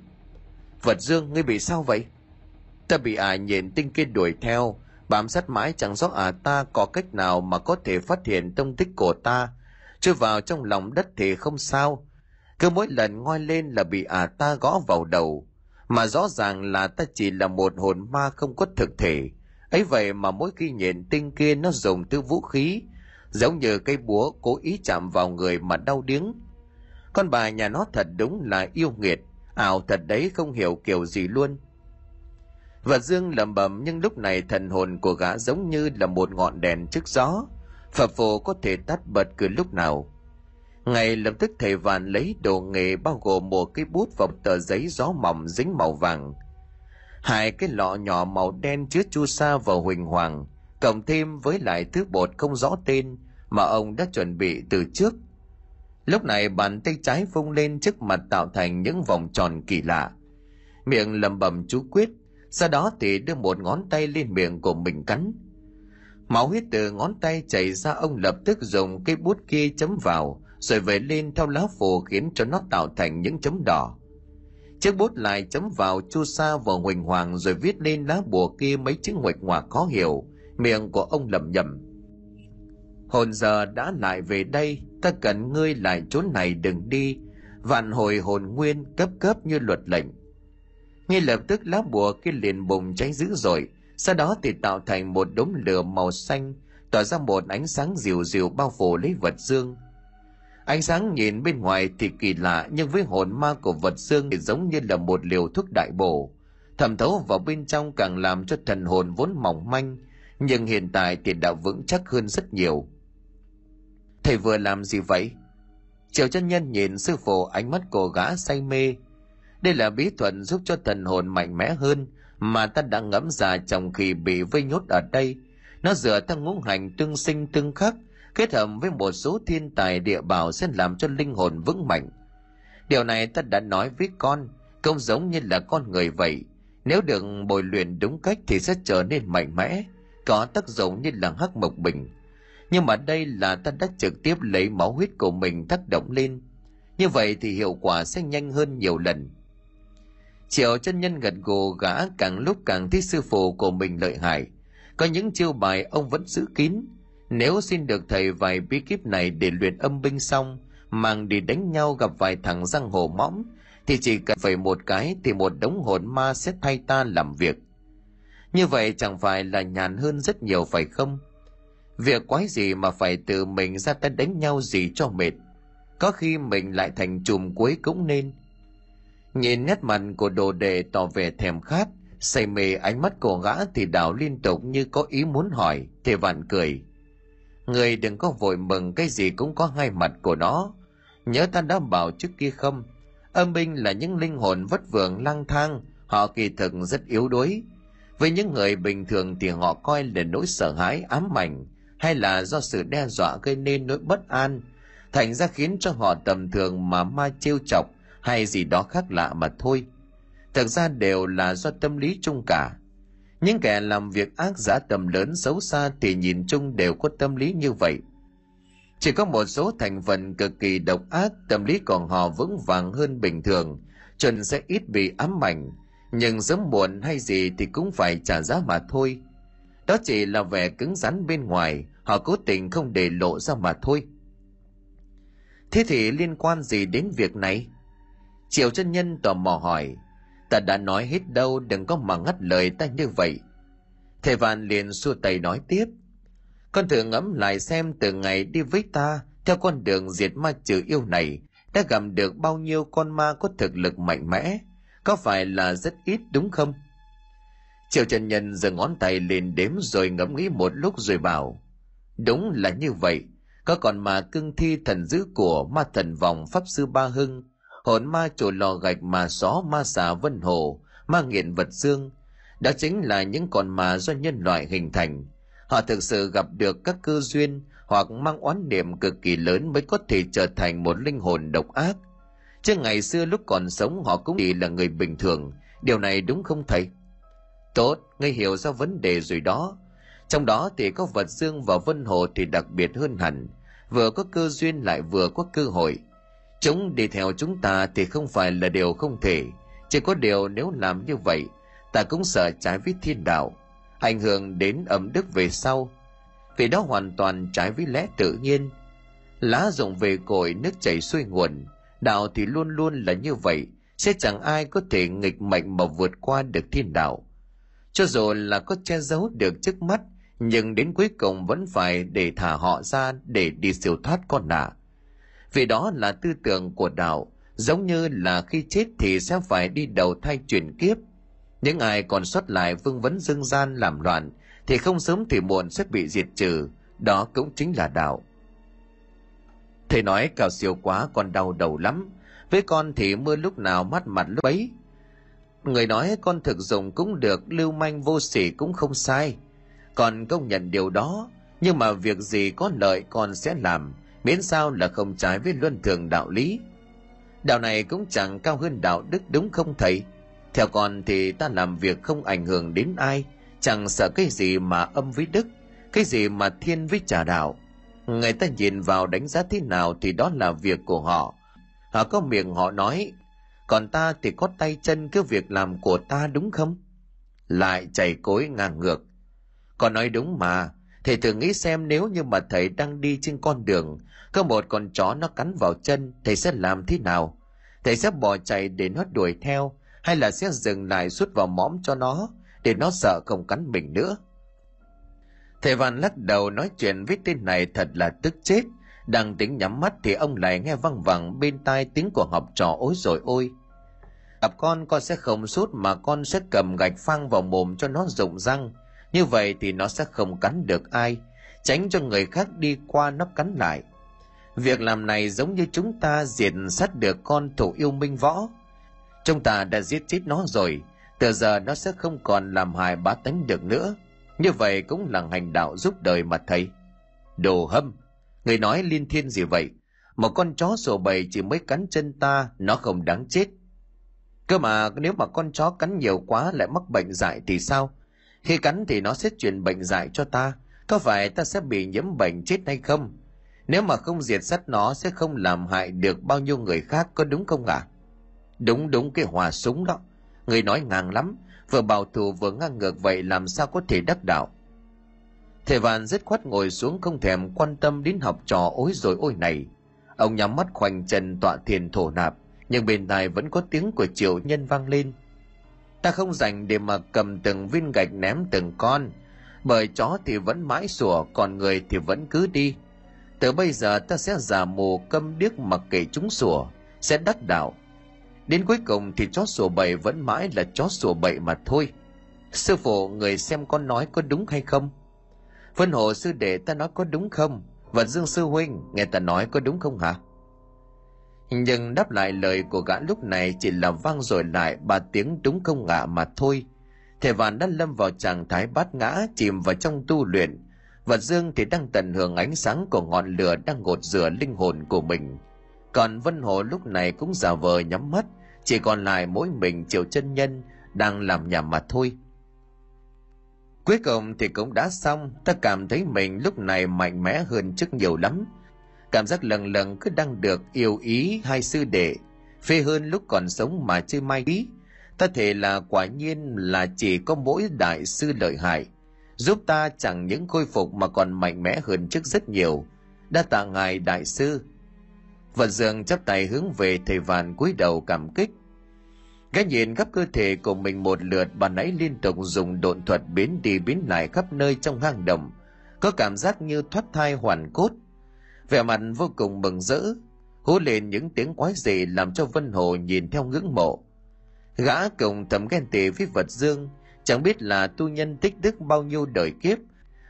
Vật dương, ngươi bị sao vậy? Ta bị ả à nhìn tinh kia đuổi theo, bám sát mãi chẳng rõ ả à ta có cách nào mà có thể phát hiện tông tích của ta. Chui vào trong lòng đất thì không sao. Cứ mỗi lần ngoi lên là bị ả à ta gõ vào đầu, mà rõ ràng là ta chỉ là một hồn ma không có thực thể. Ấy vậy mà mỗi khi nhện tinh kia nó dùng thứ vũ khí giống như cây búa cố ý chạm vào người mà đau điếng. Con bà nhà nó thật đúng là yêu nghiệt. Ảo thật đấy không hiểu kiểu gì luôn và dương lẩm bẩm nhưng lúc này thần hồn của gã giống như là một ngọn đèn trước gió phật phù có thể tắt bật cứ lúc nào ngay lập tức thầy vạn lấy đồ nghề bao gồm một cái bút và tờ giấy gió mỏng dính màu vàng. Hai cái lọ nhỏ màu đen chứa chu sa và huỳnh hoàng, cộng thêm với lại thứ bột không rõ tên mà ông đã chuẩn bị từ trước. Lúc này bàn tay trái vung lên trước mặt tạo thành những vòng tròn kỳ lạ. Miệng lẩm bẩm chú quyết, sau đó thì đưa một ngón tay lên miệng của mình cắn. Máu huyết từ ngón tay chảy ra ông lập tức dùng cây bút kia chấm vào, rồi vẩy lên theo lá phù khiến cho nó tạo thành những chấm đỏ. Chiếc bút lại chấm vào chu sa vào huỳnh hoàng rồi viết lên lá bùa kia mấy chữ nguệch ngoạc khó hiểu, miệng của ông lẩm nhẩm. Hồn giờ đã lại về đây, ta cần ngươi lại chốn này đừng đi, vạn hồi hồn nguyên cấp cấp như luật lệnh ngay lập tức lá bùa kia liền bùng cháy dữ dội, sau đó thì tạo thành một đống lửa màu xanh, tỏa ra một ánh sáng dịu dịu bao phủ lấy vật dương. Ánh sáng nhìn bên ngoài thì kỳ lạ, nhưng với hồn ma của vật dương thì giống như là một liều thuốc đại bổ. Thẩm thấu vào bên trong càng làm cho thần hồn vốn mỏng manh, nhưng hiện tại thì đã vững chắc hơn rất nhiều. Thầy vừa làm gì vậy? Triệu chân nhân nhìn sư phụ, ánh mắt của gã say mê đây là bí thuật giúp cho thần hồn mạnh mẽ hơn mà ta đã ngẫm ra trong khi bị vây nhốt ở đây. Nó dựa theo ngũ hành tương sinh tương khắc, kết hợp với một số thiên tài địa bảo sẽ làm cho linh hồn vững mạnh. Điều này ta đã nói với con không giống như là con người vậy. Nếu được bồi luyện đúng cách thì sẽ trở nên mạnh mẽ, có tác dụng như là hắc mộc bình. Nhưng mà đây là ta đã trực tiếp lấy máu huyết của mình tác động lên. Như vậy thì hiệu quả sẽ nhanh hơn nhiều lần triệu chân nhân gật gù gã càng lúc càng thấy sư phụ của mình lợi hại. Có những chiêu bài ông vẫn giữ kín. Nếu xin được thầy vài bí kíp này để luyện âm binh xong, mang đi đánh nhau gặp vài thằng răng hồ mõm, thì chỉ cần phải một cái thì một đống hồn ma sẽ thay ta làm việc. Như vậy chẳng phải là nhàn hơn rất nhiều phải không? Việc quái gì mà phải tự mình ra tay đánh nhau gì cho mệt. Có khi mình lại thành chùm cuối cũng nên nhìn nét mặt của đồ đệ tỏ vẻ thèm khát, say mê ánh mắt của gã thì đảo liên tục như có ý muốn hỏi, thì vạn cười. Người đừng có vội mừng, cái gì cũng có hai mặt của nó. Nhớ ta đã bảo trước kia không? Âm binh là những linh hồn vất vưởng lang thang, họ kỳ thực rất yếu đuối. Với những người bình thường thì họ coi là nỗi sợ hãi, ám ảnh, hay là do sự đe dọa gây nên nỗi bất an, thành ra khiến cho họ tầm thường mà ma trêu chọc hay gì đó khác lạ mà thôi. Thực ra đều là do tâm lý chung cả. Những kẻ làm việc ác giả tầm lớn xấu xa thì nhìn chung đều có tâm lý như vậy. Chỉ có một số thành phần cực kỳ độc ác, tâm lý còn họ vững vàng hơn bình thường, chuẩn sẽ ít bị ám ảnh, nhưng sớm muộn hay gì thì cũng phải trả giá mà thôi. Đó chỉ là vẻ cứng rắn bên ngoài, họ cố tình không để lộ ra mà thôi. Thế thì liên quan gì đến việc này? Triệu chân nhân tò mò hỏi, ta đã nói hết đâu, đừng có mà ngắt lời ta như vậy. Thầy vạn liền xua tay nói tiếp, con thử ngẫm lại xem từ ngày đi với ta, theo con đường diệt ma trừ yêu này, đã gặp được bao nhiêu con ma có thực lực mạnh mẽ, có phải là rất ít đúng không? Triệu trần nhân giơ ngón tay lên đếm rồi ngẫm nghĩ một lúc rồi bảo, đúng là như vậy, có còn mà cưng thi thần dữ của ma thần vòng pháp sư ba hưng hồn ma chủ lò gạch mà xó ma xà vân hồ, ma nghiện vật dương đó chính là những con ma do nhân loại hình thành. Họ thực sự gặp được các cơ duyên hoặc mang oán niệm cực kỳ lớn mới có thể trở thành một linh hồn độc ác. Chứ ngày xưa lúc còn sống, họ cũng chỉ là người bình thường. Điều này đúng không thầy? Tốt, ngươi hiểu ra vấn đề rồi đó. Trong đó thì có vật dương và vân hồ thì đặc biệt hơn hẳn. Vừa có cơ duyên lại vừa có cơ hội chúng đi theo chúng ta thì không phải là điều không thể. Chỉ có điều nếu làm như vậy, ta cũng sợ trái với thiên đạo, ảnh hưởng đến ẩm đức về sau. Vì đó hoàn toàn trái với lẽ tự nhiên. Lá rụng về cội, nước chảy xuôi nguồn, đạo thì luôn luôn là như vậy. Sẽ chẳng ai có thể nghịch mệnh mà vượt qua được thiên đạo. Cho dù là có che giấu được trước mắt, nhưng đến cuối cùng vẫn phải để thả họ ra để đi siêu thoát con nạ vì đó là tư tưởng của đạo, giống như là khi chết thì sẽ phải đi đầu thai chuyển kiếp. Những ai còn sót lại vương vấn dương gian làm loạn, thì không sớm thì muộn sẽ bị diệt trừ, đó cũng chính là đạo. Thầy nói cao siêu quá con đau đầu lắm, với con thì mưa lúc nào mắt mặt lúc ấy. Người nói con thực dụng cũng được, lưu manh vô sỉ cũng không sai. Còn công nhận điều đó, nhưng mà việc gì có lợi con sẽ làm miễn sao là không trái với luân thường đạo lý. Đạo này cũng chẳng cao hơn đạo đức đúng không thầy? Theo con thì ta làm việc không ảnh hưởng đến ai, chẳng sợ cái gì mà âm với đức, cái gì mà thiên với trà đạo. Người ta nhìn vào đánh giá thế nào thì đó là việc của họ. Họ có miệng họ nói, còn ta thì có tay chân cái việc làm của ta đúng không? Lại chảy cối ngang ngược. Con nói đúng mà thầy thử nghĩ xem nếu như mà thầy đang đi trên con đường, có một con chó nó cắn vào chân, thầy sẽ làm thế nào? Thầy sẽ bỏ chạy để nó đuổi theo, hay là sẽ dừng lại suốt vào mõm cho nó, để nó sợ không cắn mình nữa? Thầy văn lắc đầu nói chuyện với tên này thật là tức chết. Đang tính nhắm mắt thì ông lại nghe văng vẳng bên tai tiếng của học trò ối rồi ôi. Gặp con con sẽ không sút mà con sẽ cầm gạch phang vào mồm cho nó rụng răng như vậy thì nó sẽ không cắn được ai, tránh cho người khác đi qua nó cắn lại. Việc làm này giống như chúng ta diệt sát được con thủ yêu minh võ. Chúng ta đã giết chết nó rồi, từ giờ nó sẽ không còn làm hại bá tánh được nữa. Như vậy cũng là hành đạo giúp đời mà thầy. Đồ hâm, người nói liên thiên gì vậy? Một con chó sổ bầy chỉ mới cắn chân ta, nó không đáng chết. Cơ mà nếu mà con chó cắn nhiều quá lại mắc bệnh dại thì sao? Khi cắn thì nó sẽ truyền bệnh dại cho ta. Có phải ta sẽ bị nhiễm bệnh chết hay không? Nếu mà không diệt sát nó, sẽ không làm hại được bao nhiêu người khác, có đúng không ạ? À? đúng đúng, cái hòa súng đó. Người nói ngang lắm. Vừa bảo thủ, vừa ngang ngược vậy, làm sao có thể đắc đạo? Thầy vạn dứt khoát ngồi xuống, không thèm quan tâm đến học trò ối rồi ôi này. Ông nhắm mắt khoanh chân tọa thiền thổ nạp, nhưng bên tai vẫn có tiếng của triệu nhân vang lên ta không dành để mà cầm từng viên gạch ném từng con. Bởi chó thì vẫn mãi sủa, còn người thì vẫn cứ đi. Từ bây giờ ta sẽ giả mù câm điếc mặc kệ chúng sủa, sẽ đắc đạo. Đến cuối cùng thì chó sủa bậy vẫn mãi là chó sủa bậy mà thôi. Sư phụ, người xem con nói có đúng hay không? Phân hộ sư đệ, ta nói có đúng không? Và dương sư huynh, nghe ta nói có đúng không hả? Nhưng đáp lại lời của gã lúc này chỉ là vang rồi lại ba tiếng đúng không ngạ mà thôi. Thầy vạn đã lâm vào trạng thái bát ngã, chìm vào trong tu luyện. Và dương thì đang tận hưởng ánh sáng của ngọn lửa đang ngột rửa linh hồn của mình. Còn vân hồ lúc này cũng giả vờ nhắm mắt, chỉ còn lại mỗi mình triệu chân nhân đang làm nhà mà thôi. Cuối cùng thì cũng đã xong, ta cảm thấy mình lúc này mạnh mẽ hơn trước nhiều lắm cảm giác lần lần cứ đang được yêu ý hai sư đệ. Phê hơn lúc còn sống mà chưa mai ý ta thể là quả nhiên là chỉ có mỗi đại sư lợi hại. Giúp ta chẳng những khôi phục mà còn mạnh mẽ hơn trước rất nhiều. Đa tạ ngài đại sư. Vật dường chắp tay hướng về thầy vạn cúi đầu cảm kích. Gã nhìn khắp cơ thể của mình một lượt bà nãy liên tục dùng độn thuật biến đi biến lại khắp nơi trong hang động. Có cảm giác như thoát thai hoàn cốt. Vẻ mặt vô cùng mừng rỡ, hú lên những tiếng quái dị làm cho Vân Hồ nhìn theo ngưỡng mộ. Gã cùng thầm ghen tị với vật dương, chẳng biết là tu nhân tích đức bao nhiêu đời kiếp,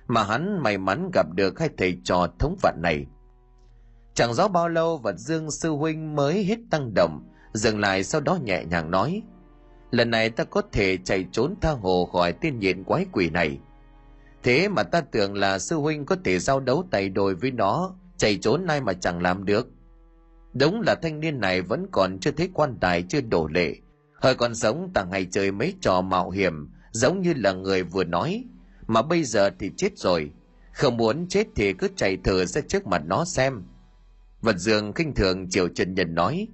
mà hắn may mắn gặp được hai thầy trò thống phạt này. Chẳng rõ bao lâu vật dương sư huynh mới hết tăng động, dừng lại sau đó nhẹ nhàng nói lần này ta có thể chạy trốn tha hồ khỏi tiên nhện quái quỷ này thế mà ta tưởng là sư huynh có thể giao đấu tay đôi với nó chạy trốn nay mà chẳng làm được. Đúng là thanh niên này vẫn còn chưa thấy quan tài chưa đổ lệ. Hơi còn sống tàng ngày chơi mấy trò mạo hiểm giống như là người vừa nói. Mà bây giờ thì chết rồi. Không muốn chết thì cứ chạy thử ra trước mặt nó xem. Vật dường khinh thường triều chân nhân nói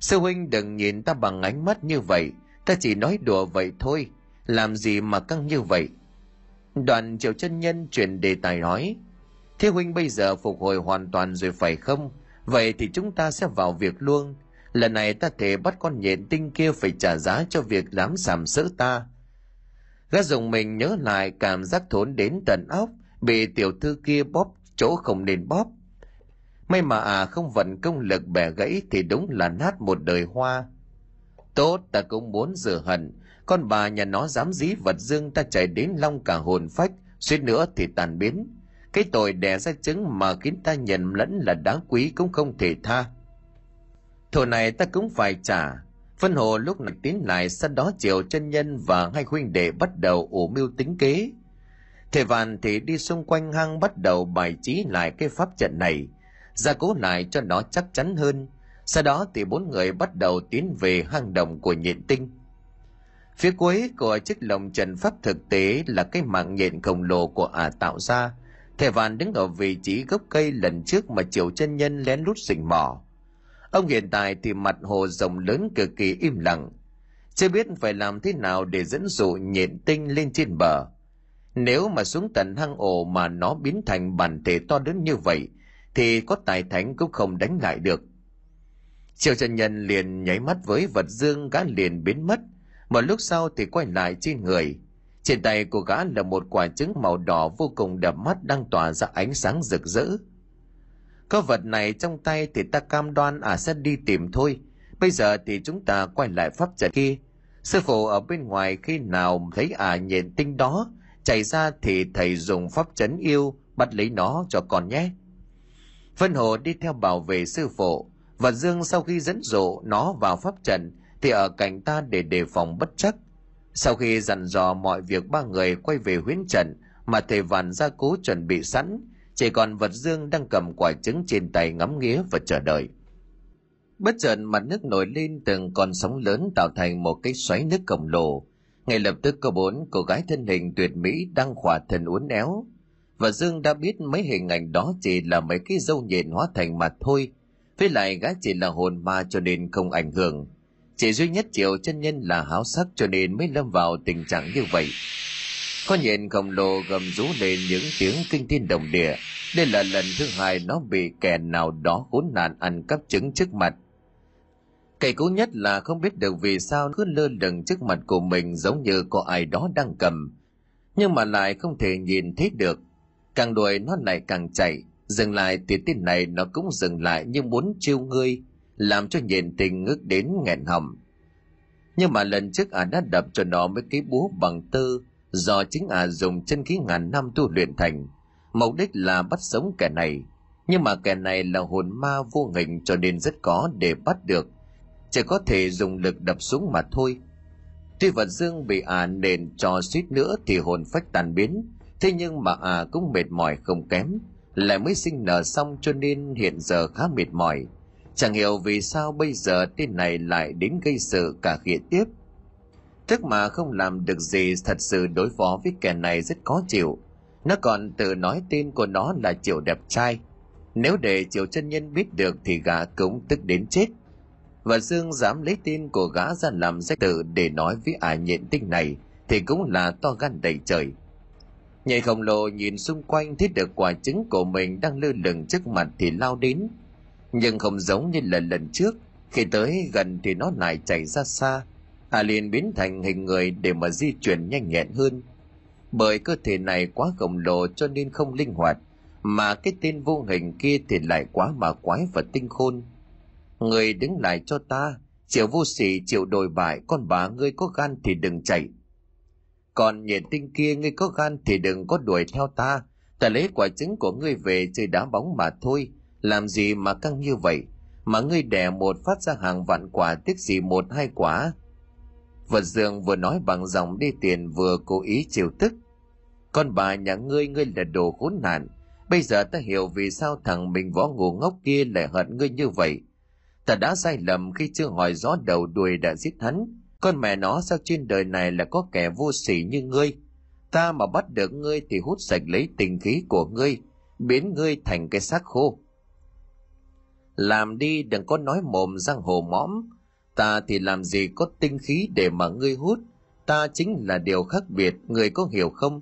Sư huynh đừng nhìn ta bằng ánh mắt như vậy, ta chỉ nói đùa vậy thôi, làm gì mà căng như vậy. Đoàn triệu chân nhân chuyển đề tài nói, Thế huynh bây giờ phục hồi hoàn toàn rồi phải không? Vậy thì chúng ta sẽ vào việc luôn. Lần này ta thể bắt con nhện tinh kia phải trả giá cho việc dám sàm sỡ ta. Gã dùng mình nhớ lại cảm giác thốn đến tận óc, bị tiểu thư kia bóp chỗ không nên bóp, May mà à không vận công lực bẻ gãy thì đúng là nát một đời hoa. Tốt ta cũng muốn rửa hận, con bà nhà nó dám dí vật dương ta chạy đến long cả hồn phách, suýt nữa thì tàn biến. Cái tội đẻ ra trứng mà khiến ta nhận lẫn là đáng quý cũng không thể tha. Thổ này ta cũng phải trả. Phân hồ lúc này tiến lại, sau đó chiều chân nhân và hai huynh đệ bắt đầu ủ mưu tính kế. Thầy vàn thì đi xung quanh hang bắt đầu bài trí lại cái pháp trận này gia cố lại cho nó chắc chắn hơn sau đó thì bốn người bắt đầu tiến về hang động của nhện tinh phía cuối của chiếc lồng trần pháp thực tế là cái mạng nhện khổng lồ của ả tạo ra thẻ vạn đứng ở vị trí gốc cây lần trước mà triệu chân nhân lén lút rình mò. Ông hiện tại thì mặt hồ rộng lớn cực kỳ im lặng. Chưa biết phải làm thế nào để dẫn dụ nhện tinh lên trên bờ. Nếu mà xuống tận hang ổ mà nó biến thành bản thể to lớn như vậy, thì có tài thánh cũng không đánh lại được. Triệu chân nhân liền nháy mắt với vật dương gã liền biến mất. Một lúc sau thì quay lại trên người trên tay của gã là một quả trứng màu đỏ vô cùng đẹp mắt đang tỏa ra ánh sáng rực rỡ. Có vật này trong tay thì ta cam đoan à sẽ đi tìm thôi. Bây giờ thì chúng ta quay lại pháp trận kia. Sư phụ ở bên ngoài khi nào thấy à nhện tinh đó, chạy ra thì thầy dùng pháp chấn yêu bắt lấy nó cho con nhé. Vân hồ đi theo bảo vệ sư phụ, và dương sau khi dẫn dụ nó vào pháp trận thì ở cạnh ta để đề phòng bất chắc sau khi dặn dò mọi việc, ba người quay về huyến trận mà thầy vạn gia cố chuẩn bị sẵn. Chỉ còn vật dương đang cầm quả trứng trên tay ngắm nghía và chờ đợi. Bất chợt mặt nước nổi lên từng con sóng lớn tạo thành một cái xoáy nước khổng lồ. Ngay lập tức có bốn cô gái thân hình tuyệt mỹ đang khỏa thân uốn éo. Và dương đã biết mấy hình ảnh đó chỉ là mấy cái dâu nhện hóa thành mặt thôi. Với lại gái chỉ là hồn ma cho nên không ảnh hưởng chỉ duy nhất triệu chân nhân là háo sắc cho nên mới lâm vào tình trạng như vậy có nhện khổng lồ gầm rú lên những tiếng kinh thiên động địa đây là lần thứ hai nó bị kẻ nào đó khốn nạn ăn cắp trứng trước mặt Cây cú nhất là không biết được vì sao cứ lơ lửng trước mặt của mình giống như có ai đó đang cầm. Nhưng mà lại không thể nhìn thấy được. Càng đuổi nó lại càng chạy. Dừng lại thì tên này nó cũng dừng lại như muốn chiêu ngươi, làm cho nhện tình ngước đến nghẹn hầm. Nhưng mà lần trước ả đã đập cho nó mấy cái búa bằng tơ, do chính ả dùng chân khí ngàn năm tu luyện thành. Mục đích là bắt sống kẻ này. Nhưng mà kẻ này là hồn ma vô hình cho nên rất có để bắt được chỉ có thể dùng lực đập xuống mà thôi tuy vật dương bị ả à nền cho suýt nữa thì hồn phách tàn biến thế nhưng mà ả à cũng mệt mỏi không kém lại mới sinh nở xong cho nên hiện giờ khá mệt mỏi chẳng hiểu vì sao bây giờ tên này lại đến gây sự cả khịa tiếp tức mà không làm được gì, thật sự đối phó với kẻ này rất khó chịu nó còn tự nói tên của nó là triệu đẹp trai nếu để triệu chân nhân biết được thì gã cũng tức đến chết và Dương dám lấy tin của gã ra làm danh tự để nói với ả nhện tinh này, thì cũng là to gan đầy trời. Nhảy khổng lồ nhìn xung quanh, thấy được quả trứng của mình đang lơ lửng trước mặt thì lao đến. Nhưng không giống như lần lần trước, khi tới gần thì nó lại chạy ra xa. hà liền biến thành hình người để mà di chuyển nhanh nhẹn hơn. Bởi cơ thể này quá khổng lồ cho nên không linh hoạt, mà cái tên vô hình kia thì lại quá mà quái và tinh khôn người đứng lại cho ta chịu vô sỉ chịu đồi bại con bà ngươi có gan thì đừng chạy còn nhện tinh kia ngươi có gan thì đừng có đuổi theo ta ta lấy quả trứng của ngươi về chơi đá bóng mà thôi làm gì mà căng như vậy? Mà ngươi đẻ một phát ra hàng vạn quả tiếc gì một hai quả? Vật dương vừa nói bằng giọng đi tiền vừa cố ý chiều tức. Con bà nhà ngươi ngươi là đồ khốn nạn. Bây giờ ta hiểu vì sao thằng mình võ ngủ ngốc kia lại hận ngươi như vậy. Ta đã sai lầm khi chưa hỏi rõ đầu đuôi đã giết hắn. Con mẹ nó sao trên đời này là có kẻ vô sỉ như ngươi? Ta mà bắt được ngươi thì hút sạch lấy tình khí của ngươi, biến ngươi thành cái xác khô làm đi, đừng có nói mồm răng hồ mõm. Ta thì làm gì có tinh khí để mà ngươi hút? Ta chính là điều khác biệt, ngươi có hiểu không?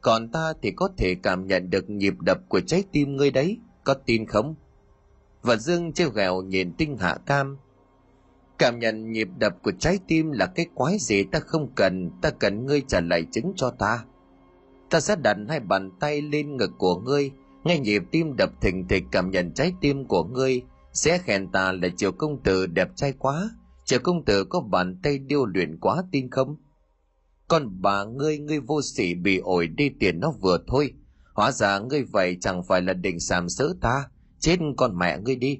Còn ta thì có thể cảm nhận được nhịp đập của trái tim ngươi đấy, có tin không? Và dương trêu ghẹo nhìn tinh hạ cam. Cảm nhận nhịp đập của trái tim là cái quái gì ta không cần, ta cần ngươi trả lại chứng cho ta. Ta sẽ đặt hai bàn tay lên ngực của ngươi, nghe nhịp tim đập thình thịch cảm nhận trái tim của ngươi sẽ khen ta là triệu công tử đẹp trai quá. Triệu công tử có bàn tay điêu luyện quá tin không? Còn bà ngươi ngươi vô sỉ bị ổi đi tiền nó vừa thôi. Hóa ra ngươi vậy chẳng phải là định sàm sỡ ta. Chết con mẹ ngươi đi.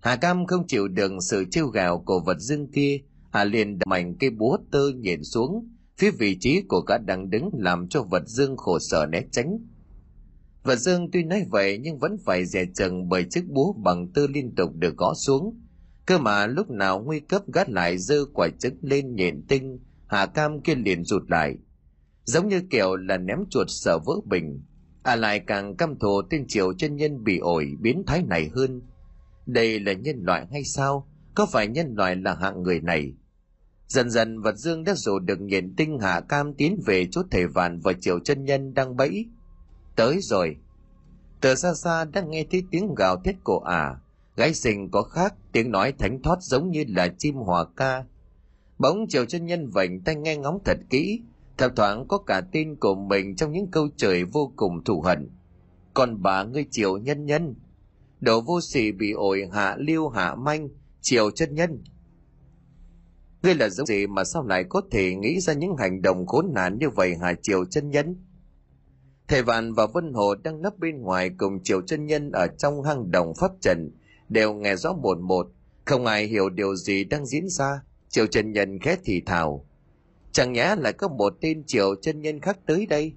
Hà cam không chịu đựng sự trêu gào của vật dương kia. Hà liền đập mảnh cây búa tơ nhện xuống. Phía vị trí của gã đang đứng làm cho vật dương khổ sở né tránh vật dương tuy nói vậy nhưng vẫn phải dè chừng bởi chiếc búa bằng tư liên tục được gõ xuống. Cơ mà lúc nào nguy cấp gắt lại dơ quả trứng lên nhện tinh hà cam kia liền rụt lại. Giống như kiểu là ném chuột sợ vỡ bình à lại càng căm thù tên triều chân nhân bị ổi biến thái này hơn. Đây là nhân loại hay sao? Có phải nhân loại là hạng người này? Dần dần vật dương đã dụ được nhện tinh hạ cam tiến về chốt thể vạn và triều chân nhân đang bẫy tới rồi. Từ xa xa đã nghe thấy tiếng gào thét của ả. À. gái sinh có khác, tiếng nói thánh thoát giống như là chim hòa ca. Bỗng chiều chân nhân vảnh tay nghe ngóng thật kỹ. Thỉnh thoảng có cả tin của mình trong những câu trời vô cùng thù hận. Còn bà ngươi chiều nhân nhân. Đồ vô sỉ bị ổi hạ lưu hạ manh, chiều chân nhân. Ngươi là giống gì mà sao lại có thể nghĩ ra những hành động khốn nạn như vậy hả, chiều chân nhân? Thầy vạn và vân hồ đang nấp bên ngoài cùng triều chân nhân ở trong hang đồng pháp trần, đều nghe rõ một một. Không ai hiểu điều gì đang diễn ra triều chân nhân khẽ thì thào. Chẳng nhẽ lại có một tên triều chân nhân khác tới đây?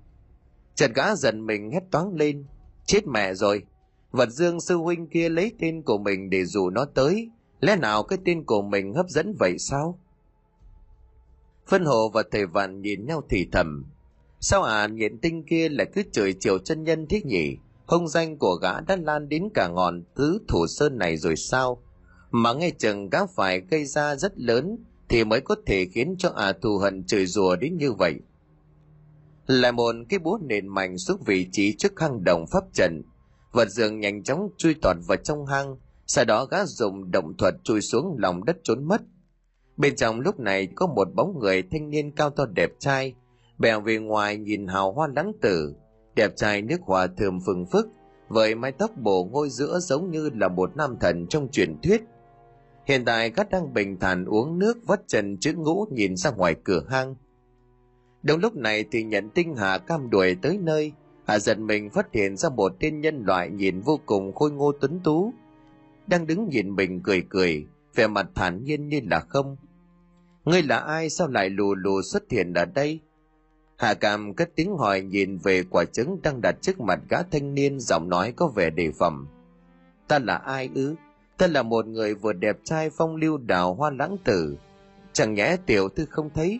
Trần gã dần mình hét toáng lên. Chết mẹ rồi, vật dương sư huynh kia lấy tên của mình để dụ nó tới. Lẽ nào cái tên của mình hấp dẫn vậy sao? Phân hồ và thầy vạn nhìn nhau thì thầm sao à nhện tinh kia lại cứ chửi chiều chân nhân thế nhỉ? Hông danh của gã đã lan đến cả ngọn tứ thủ sơn này rồi sao? Mà nghe chừng gã phải gây ra rất lớn thì mới có thể khiến cho à thù hận chửi rùa đến như vậy. Lại một cái búa nền mạnh xuống vị trí trước hang động pháp trận vật dường nhanh chóng chui tọt vào trong hang, sau đó gã dùng động thuật chui xuống lòng đất trốn mất. Bên trong lúc này có một bóng người thanh niên cao to đẹp trai bèo về ngoài nhìn hào hoa lãng tử, đẹp trai nước hòa thơm phừng phức, với mái tóc bổ ngôi giữa giống như là một nam thần trong truyền thuyết. Hiện tại gắt đang bình thản uống nước vắt chân chữ ngũ nhìn ra ngoài cửa hang. Đúng lúc này thì nhận tinh hà cam đuổi tới nơi, hạ giật mình phát hiện ra một tên nhân loại nhìn vô cùng khôi ngô tuấn tú, đang đứng nhìn mình cười cười, vẻ mặt thản nhiên như là không. Ngươi là ai, sao lại lù lù xuất hiện ở đây? Hạ Cam cất tiếng hỏi nhìn về quả trứng đang đặt trước mặt gã thanh niên giọng nói có vẻ đề phòng. Ta là ai ư? Ta là một người vừa đẹp trai phong lưu đào hoa lãng tử. Chẳng nhẽ tiểu thư không thấy?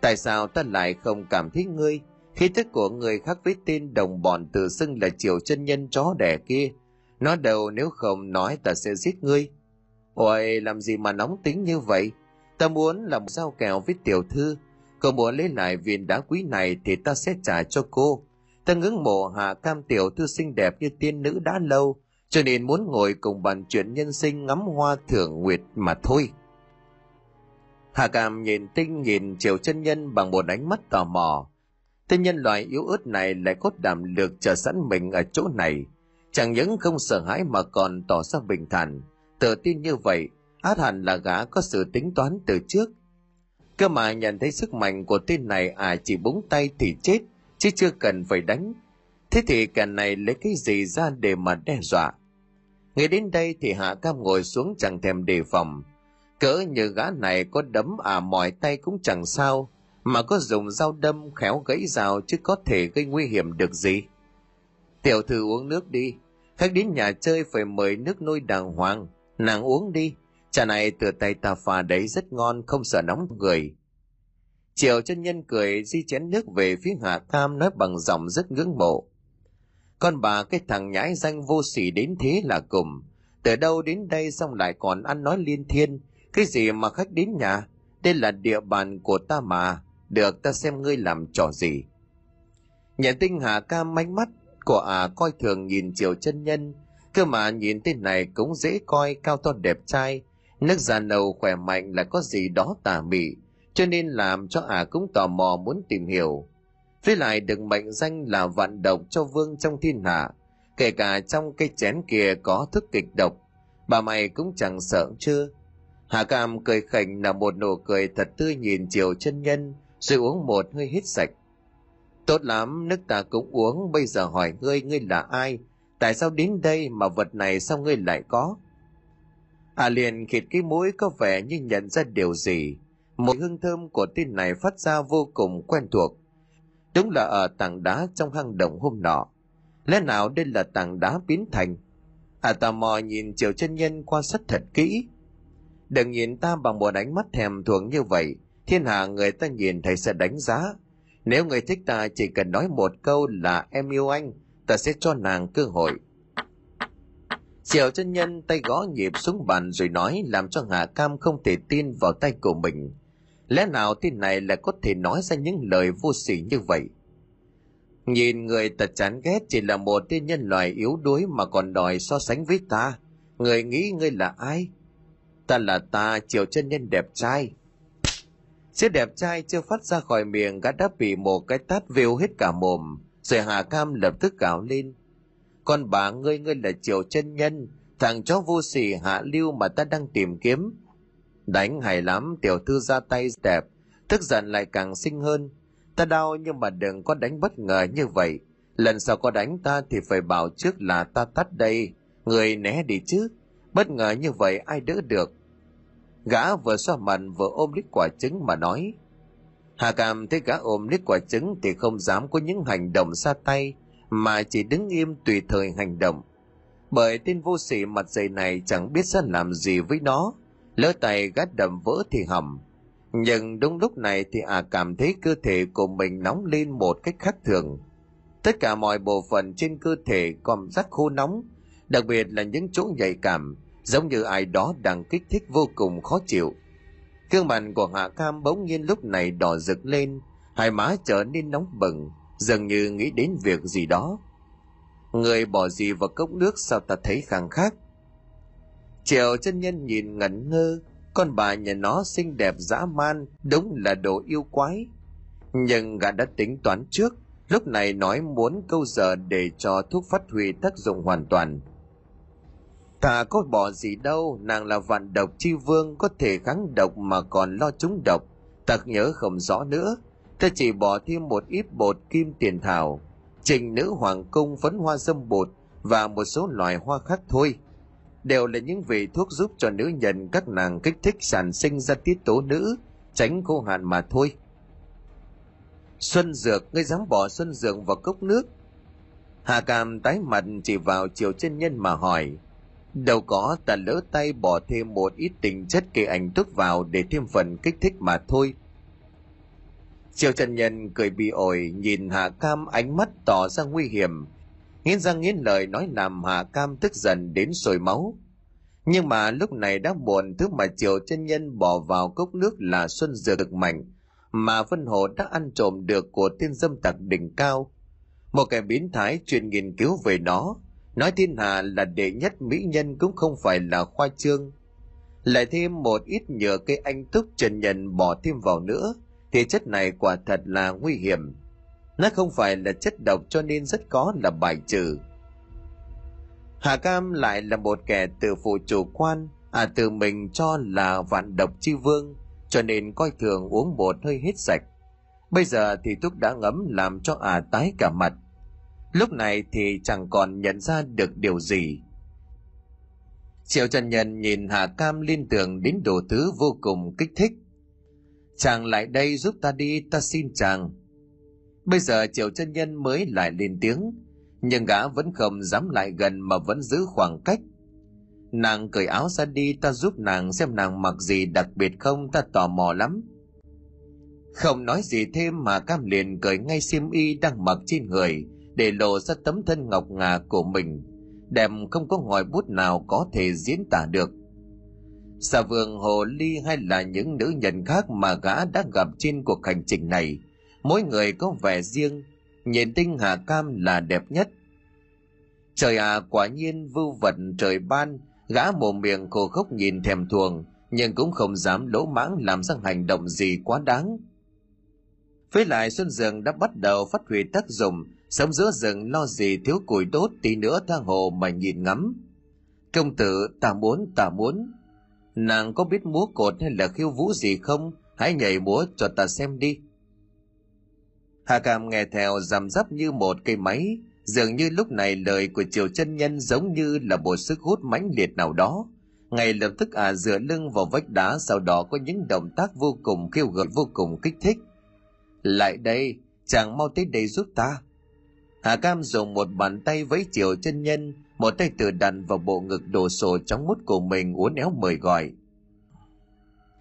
Tại sao ta lại không cảm thấy ngươi? Khí thức của người khác với tên đồng bọn tự xưng là triều chân nhân chó đẻ kia. Nó đầu nếu không nói ta sẽ giết ngươi. Ôi, làm gì mà nóng tính như vậy? Ta muốn làm sao kèo với tiểu thư Cô muốn lấy lại viên đá quý này thì ta sẽ trả cho cô. Ta ngưỡng mộ hạ cam tiểu thư xinh đẹp như tiên nữ đã lâu, cho nên muốn ngồi cùng bàn chuyện nhân sinh ngắm hoa thưởng nguyệt mà thôi. Hạ cam nhìn tinh nhìn triều chân nhân bằng một ánh mắt tò mò. Tên nhân loại yếu ớt này lại có đảm lược chờ sẵn mình ở chỗ này. Chẳng những không sợ hãi mà còn tỏ ra bình thản. Tự tin như vậy, át hẳn là gã có sự tính toán từ trước cơ mà nhận thấy sức mạnh của tên này à chỉ búng tay thì chết, chứ chưa cần phải đánh. Thế thì kẻ này lấy cái gì ra để mà đe dọa? Nghe đến đây thì hạ cam ngồi xuống chẳng thèm đề phòng. Cỡ như gã này có đấm à mỏi tay cũng chẳng sao, mà có dùng dao đâm khéo gãy rào chứ có thể gây nguy hiểm được gì. Tiểu thư uống nước đi, khách đến nhà chơi phải mời nước nôi đàng hoàng, nàng uống đi. Trà này từ tay ta pha đấy rất ngon, không sợ nóng người. Triệu chân nhân cười di chén nước về phía Hạ Cam nói bằng giọng rất ngưỡng mộ. Con bà cái thằng nhãi danh vô sỉ đến thế là cùng. Từ đâu đến đây xong lại còn ăn nói liên thiên. Cái gì mà khách đến nhà? Đây là địa bàn của ta mà. Được ta xem ngươi làm trò gì. Nhận tinh Hạ Cam manh mắt của à coi thường nhìn Triều chân nhân. Cơ mà nhìn tên này cũng dễ coi cao to đẹp trai Nước già nâu khỏe mạnh là có gì đó tà mị, cho nên làm cho ả à cũng tò mò muốn tìm hiểu. Với lại được mệnh danh là vạn độc cho vương trong thiên hạ, kể cả trong cây chén kia có thức kịch độc, bà mày cũng chẳng sợ chưa? Hà Cam cười khỉnh là một nụ cười thật tươi nhìn chiều chân nhân, rồi uống một hơi hít sạch. Tốt lắm, nước ta cũng uống, bây giờ hỏi ngươi, ngươi là ai? Tại sao đến đây mà vật này sao ngươi lại có? À liền khịt cái mũi có vẻ như nhận ra điều gì. Một hương thơm của tên này phát ra vô cùng quen thuộc. Đúng là ở tảng đá trong hang động hôm nọ. Lẽ nào đây là tảng đá biến thành? À tò mò nhìn chiều chân nhân quan sát thật kỹ. Đừng nhìn ta bằng một ánh mắt thèm thuồng như vậy. Thiên hạ người ta nhìn thấy sẽ đánh giá. Nếu người thích ta chỉ cần nói một câu là em yêu anh, ta sẽ cho nàng cơ hội Triệu chân nhân tay gõ nhịp xuống bàn rồi nói làm cho hà Cam không thể tin vào tay của mình. Lẽ nào tên này lại có thể nói ra những lời vô sỉ như vậy? Nhìn người ta chán ghét chỉ là một tên nhân loại yếu đuối mà còn đòi so sánh với ta. người nghĩ ngươi là ai ta là ta chiều chân nhân đẹp trai chiếc đẹp trai chưa phát ra khỏi miệng, gã đã bị một cái tát vêu hết cả mồm rồi hà cam lập tức gào lên con bà ngươi ngươi là triều chân nhân, thằng chó vô sỉ hạ lưu mà ta đang tìm kiếm. Đánh hay lắm, tiểu thư ra tay đẹp, tức giận lại càng xinh hơn. Ta đau nhưng mà đừng có đánh bất ngờ như vậy. Lần sau có đánh ta thì phải bảo trước là ta tắt đây. Người né đi chứ. Bất ngờ như vậy ai đỡ được? Gã vừa xoa mặt vừa ôm lít quả trứng mà nói. Hà cảm thấy gã ôm lít quả trứng thì không dám có những hành động xa tay mà chỉ đứng im tùy thời hành động. Bởi tên vô sĩ mặt dày này chẳng biết sẽ làm gì với nó. Lỡ tay gắt đầm vỡ thì hầm nhưng đúng lúc này thì à cảm thấy cơ thể của mình nóng lên một cách khác thường. Tất cả mọi bộ phận trên cơ thể còn rất khô nóng, đặc biệt là những chỗ nhạy cảm, giống như ai đó đang kích thích vô cùng khó chịu. Gương mặt của hạ cam bỗng nhiên lúc này đỏ rực lên, hai má trở nên nóng bừng dường như nghĩ đến việc gì đó. Người bỏ gì vào cốc nước sao ta thấy khang khác? Triệu chân nhân nhìn ngẩn ngơ, con bà nhà nó xinh đẹp dã man, đúng là đồ yêu quái. Nhưng gã đã tính toán trước, lúc này nói muốn câu giờ để cho thuốc phát huy tác dụng hoàn toàn. Ta có bỏ gì đâu, nàng là vạn độc chi vương, có thể kháng độc mà còn lo trúng độc. Ta nhớ không rõ nữa ta chỉ bỏ thêm một ít bột kim tiền thảo, trình nữ hoàng cung phấn hoa dâm bột và một số loài hoa khác thôi. Đều là những vị thuốc giúp cho nữ nhân các nàng kích thích sản sinh ra tiết tố nữ, tránh khô hạn mà thôi. Xuân dược, ngươi dám bỏ xuân dược vào cốc nước? Hà cam tái mặt chỉ vào chiều chân nhân mà hỏi. Đâu có, ta lỡ tay bỏ thêm một ít tình chất cây ảnh thuốc vào để thêm phần kích thích mà thôi. Triều Trần Nhân cười bị ổi nhìn Hạ Cam ánh mắt tỏ ra nguy hiểm. Nghiến răng nghiến lời nói làm Hạ Cam tức giận đến sôi máu. Nhưng mà lúc này đã buồn thứ mà Triều trần Nhân bỏ vào cốc nước là xuân dược được mạnh mà Vân Hồ đã ăn trộm được của tiên dâm tặc đỉnh cao. Một kẻ biến thái chuyên nghiên cứu về nó, nói thiên hạ là đệ nhất mỹ nhân cũng không phải là khoa trương. Lại thêm một ít nhựa cây anh túc trần nhân bỏ thêm vào nữa – thì chất này quả thật là nguy hiểm. Nó không phải là chất độc cho nên rất có là bài trừ. Hà Cam lại là một kẻ tự phụ chủ quan, à tự mình cho là vạn độc chi vương, cho nên coi thường uống bột hơi hết sạch. Bây giờ thì thuốc đã ngấm làm cho à tái cả mặt. Lúc này thì chẳng còn nhận ra được điều gì. Triệu Trần Nhân nhìn Hà Cam liên tưởng đến đồ thứ vô cùng kích thích chàng lại đây giúp ta đi, ta xin chàng. Bây giờ triệu chân nhân mới lại lên tiếng, nhưng gã vẫn không dám lại gần mà vẫn giữ khoảng cách. Nàng cởi áo ra đi, ta giúp nàng xem nàng mặc gì đặc biệt không, ta tò mò lắm. Không nói gì thêm mà cam liền cởi ngay xiêm y đang mặc trên người, để lộ ra tấm thân ngọc ngà của mình đẹp không có ngòi bút nào có thể diễn tả được xà vương hồ ly hay là những nữ nhân khác mà gã đã gặp trên cuộc hành trình này? Mỗi người có vẻ riêng, nhìn tinh hà cam là đẹp nhất. Trời à quả nhiên vưu vật trời ban, gã mồm miệng khổ khốc nhìn thèm thuồng, nhưng cũng không dám lỗ mãng làm ra hành động gì quá đáng. Với lại xuân dường đã bắt đầu phát huy tác dụng, sống giữa rừng lo gì thiếu củi đốt tí nữa tha hồ mà nhìn ngắm. Công tử, ta muốn ta muốn nàng có biết múa cột hay là khiêu vũ gì không? Hãy nhảy múa cho ta xem đi. Hà Cam nghe theo rằm rắp như một cây máy. Dường như lúc này lời của triều chân nhân giống như là một sức hút mãnh liệt nào đó. Ngay lập tức à dựa lưng vào vách đá, sau đó có những động tác vô cùng khiêu gợi, vô cùng kích thích. Lại đây, chàng mau tới đây giúp ta. Hà cam dùng một bàn tay với triều chân nhân một tay tự đặt vào bộ ngực đồ sộ trong mút của mình uốn éo mời gọi.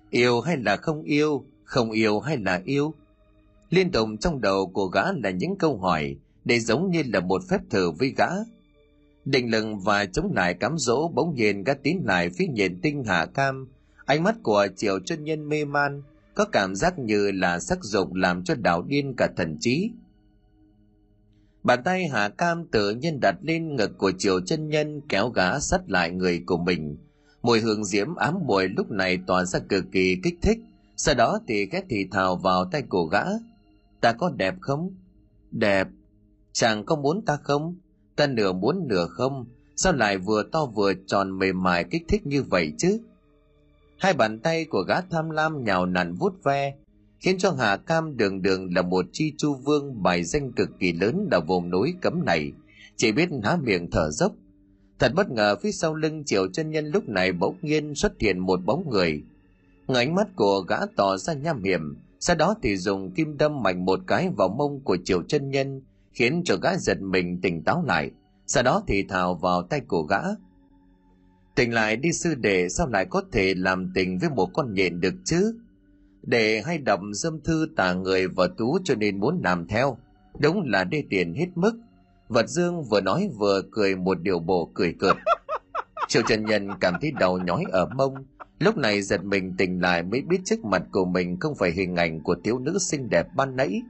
Yêu hay là không yêu không yêu hay là yêu? Liên tục trong đầu của gã là những câu hỏi để giống như là một phép thử với gã. Định lực và chống lại cám dỗ bỗng nhiên gã tiến lại phía nhện tinh hạ cam. Ánh mắt của triệu chân nhân mê man, có cảm giác như là sắc dục làm cho đảo điên cả thần trí. Bàn tay Hà Cam tự nhiên đặt lên ngực của Triều chân nhân kéo gã sắt lại người của mình. Mùi hương diễm ám mùi lúc này tỏa ra cực kỳ kích thích. Sau đó thì ghét thì thào vào tay của gã. Ta có đẹp không? Đẹp. Chàng có muốn ta không? Ta nửa muốn nửa không? Sao lại vừa to vừa tròn mềm mại kích thích như vậy chứ? Hai bàn tay của gã tham lam nhào nặn vút ve, khiến cho Hà Cam đường đường là một chi chu vương bài danh cực kỳ lớn ở vùng núi cấm này, chỉ biết há miệng thở dốc. Thật bất ngờ phía sau lưng triệu chân nhân lúc này bỗng nhiên xuất hiện một bóng người. ngay ánh mắt của gã tỏ ra nham hiểm, sau đó thì dùng kim đâm mạnh một cái vào mông của triệu chân nhân, khiến cho gã giật mình tỉnh táo lại, sau đó thì thào vào tay của gã. Tỉnh lại đi sư đệ sao lại có thể làm tình với một con nhện được chứ? Để hay đọc dâm thư tả người và tú cho nên muốn làm theo. Đúng là đê tiền hết mức. Vật dương vừa nói vừa cười một điều bộ cười cợt. Triệu trần nhân cảm thấy đau nhói ở mông. Lúc này giật mình tỉnh lại mới biết trước mặt của mình không phải hình ảnh của thiếu nữ xinh đẹp ban nãy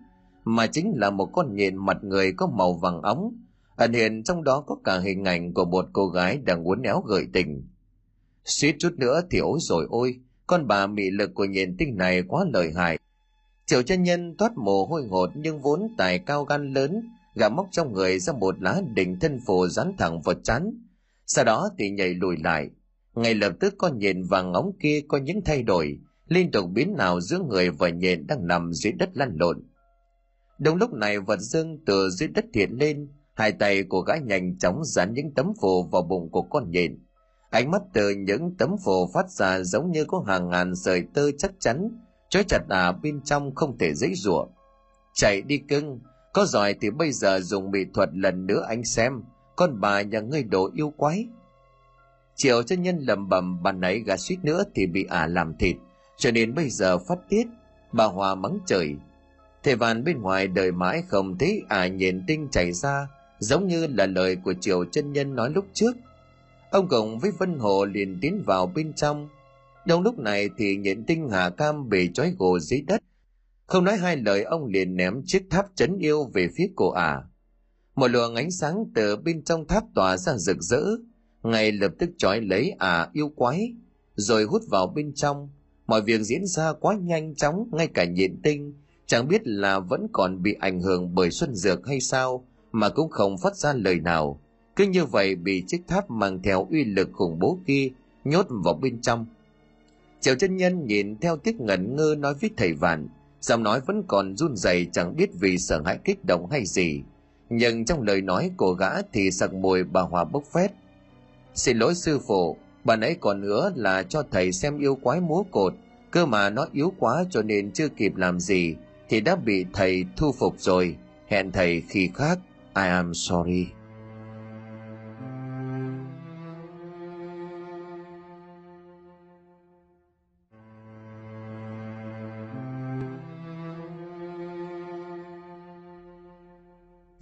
mà chính là một con nhện mặt người có màu vàng óng. Ẩn hiện trong đó có cả hình ảnh của một cô gái đang uốn éo gợi tình. Suýt chút nữa thì ối rồi ôi con bà mị lực của nhện tinh này quá lợi hại. Triệu chân nhân toát mồ hôi hột nhưng vốn tài cao gan lớn, gã móc trong người ra một lá đỉnh thân phù dán thẳng vào chắn sau đó thì nhảy lùi lại. Ngay lập tức con nhện vàng ngóng kia có những thay đổi, liên tục biến nào giữa người và nhện đang nằm dưới đất lăn lộn. Đúng lúc này vật dương từ dưới đất hiện lên, hai tay của gã nhanh chóng dán những tấm phù vào bụng của con nhện. Ánh mắt từ những tấm phù phát ra giống như có hàng ngàn sợi tơ chắc chắn, trói chặt à bên trong không thể dễ rủa. Chạy đi cưng, có giỏi thì bây giờ dùng mỹ thuật lần nữa anh xem, con bà nhà ngươi đồ yêu quái. Triệu chân nhân lầm bầm bàn nãy gà suýt nữa thì bị ả làm thịt, cho nên bây giờ phát tiết, bà Hòa mắng trời. Thầy vàn bên ngoài đời mãi không thấy ả nhìn tinh chảy ra, giống như là lời của Triều chân nhân nói lúc trước Ông Cộng với Vân Hồ liền tiến vào bên trong. Trong lúc này thì nhện tinh Hà Cam bị trói gồ dưới đất. Không nói hai lời ông liền ném chiếc tháp chấn yêu về phía cổ ả. Một luồng ánh sáng từ bên trong tháp tỏa ra rực rỡ, ngay lập tức trói lấy ả yêu quái, rồi hút vào bên trong. Mọi việc diễn ra quá nhanh chóng, ngay cả nhện tinh, chẳng biết là vẫn còn bị ảnh hưởng bởi xuân dược hay sao, mà cũng không phát ra lời nào cứ như vậy bị chiếc tháp mang theo uy lực khủng bố kia nhốt vào bên trong. Triệu chân nhân nhìn theo tiếc ngẩn ngơ nói với thầy vạn, giọng nói vẫn còn run rẩy, chẳng biết vì sợ hãi kích động hay gì. Nhưng trong lời nói của gã thì sặc mùi bà hòa bốc phét. Xin lỗi sư phụ bà nãy còn nữa là cho thầy xem yêu quái múa cột. Cơ mà nó yếu quá cho nên chưa kịp làm gì, thì đã bị thầy thu phục rồi. Hẹn thầy khi khác. I am sorry.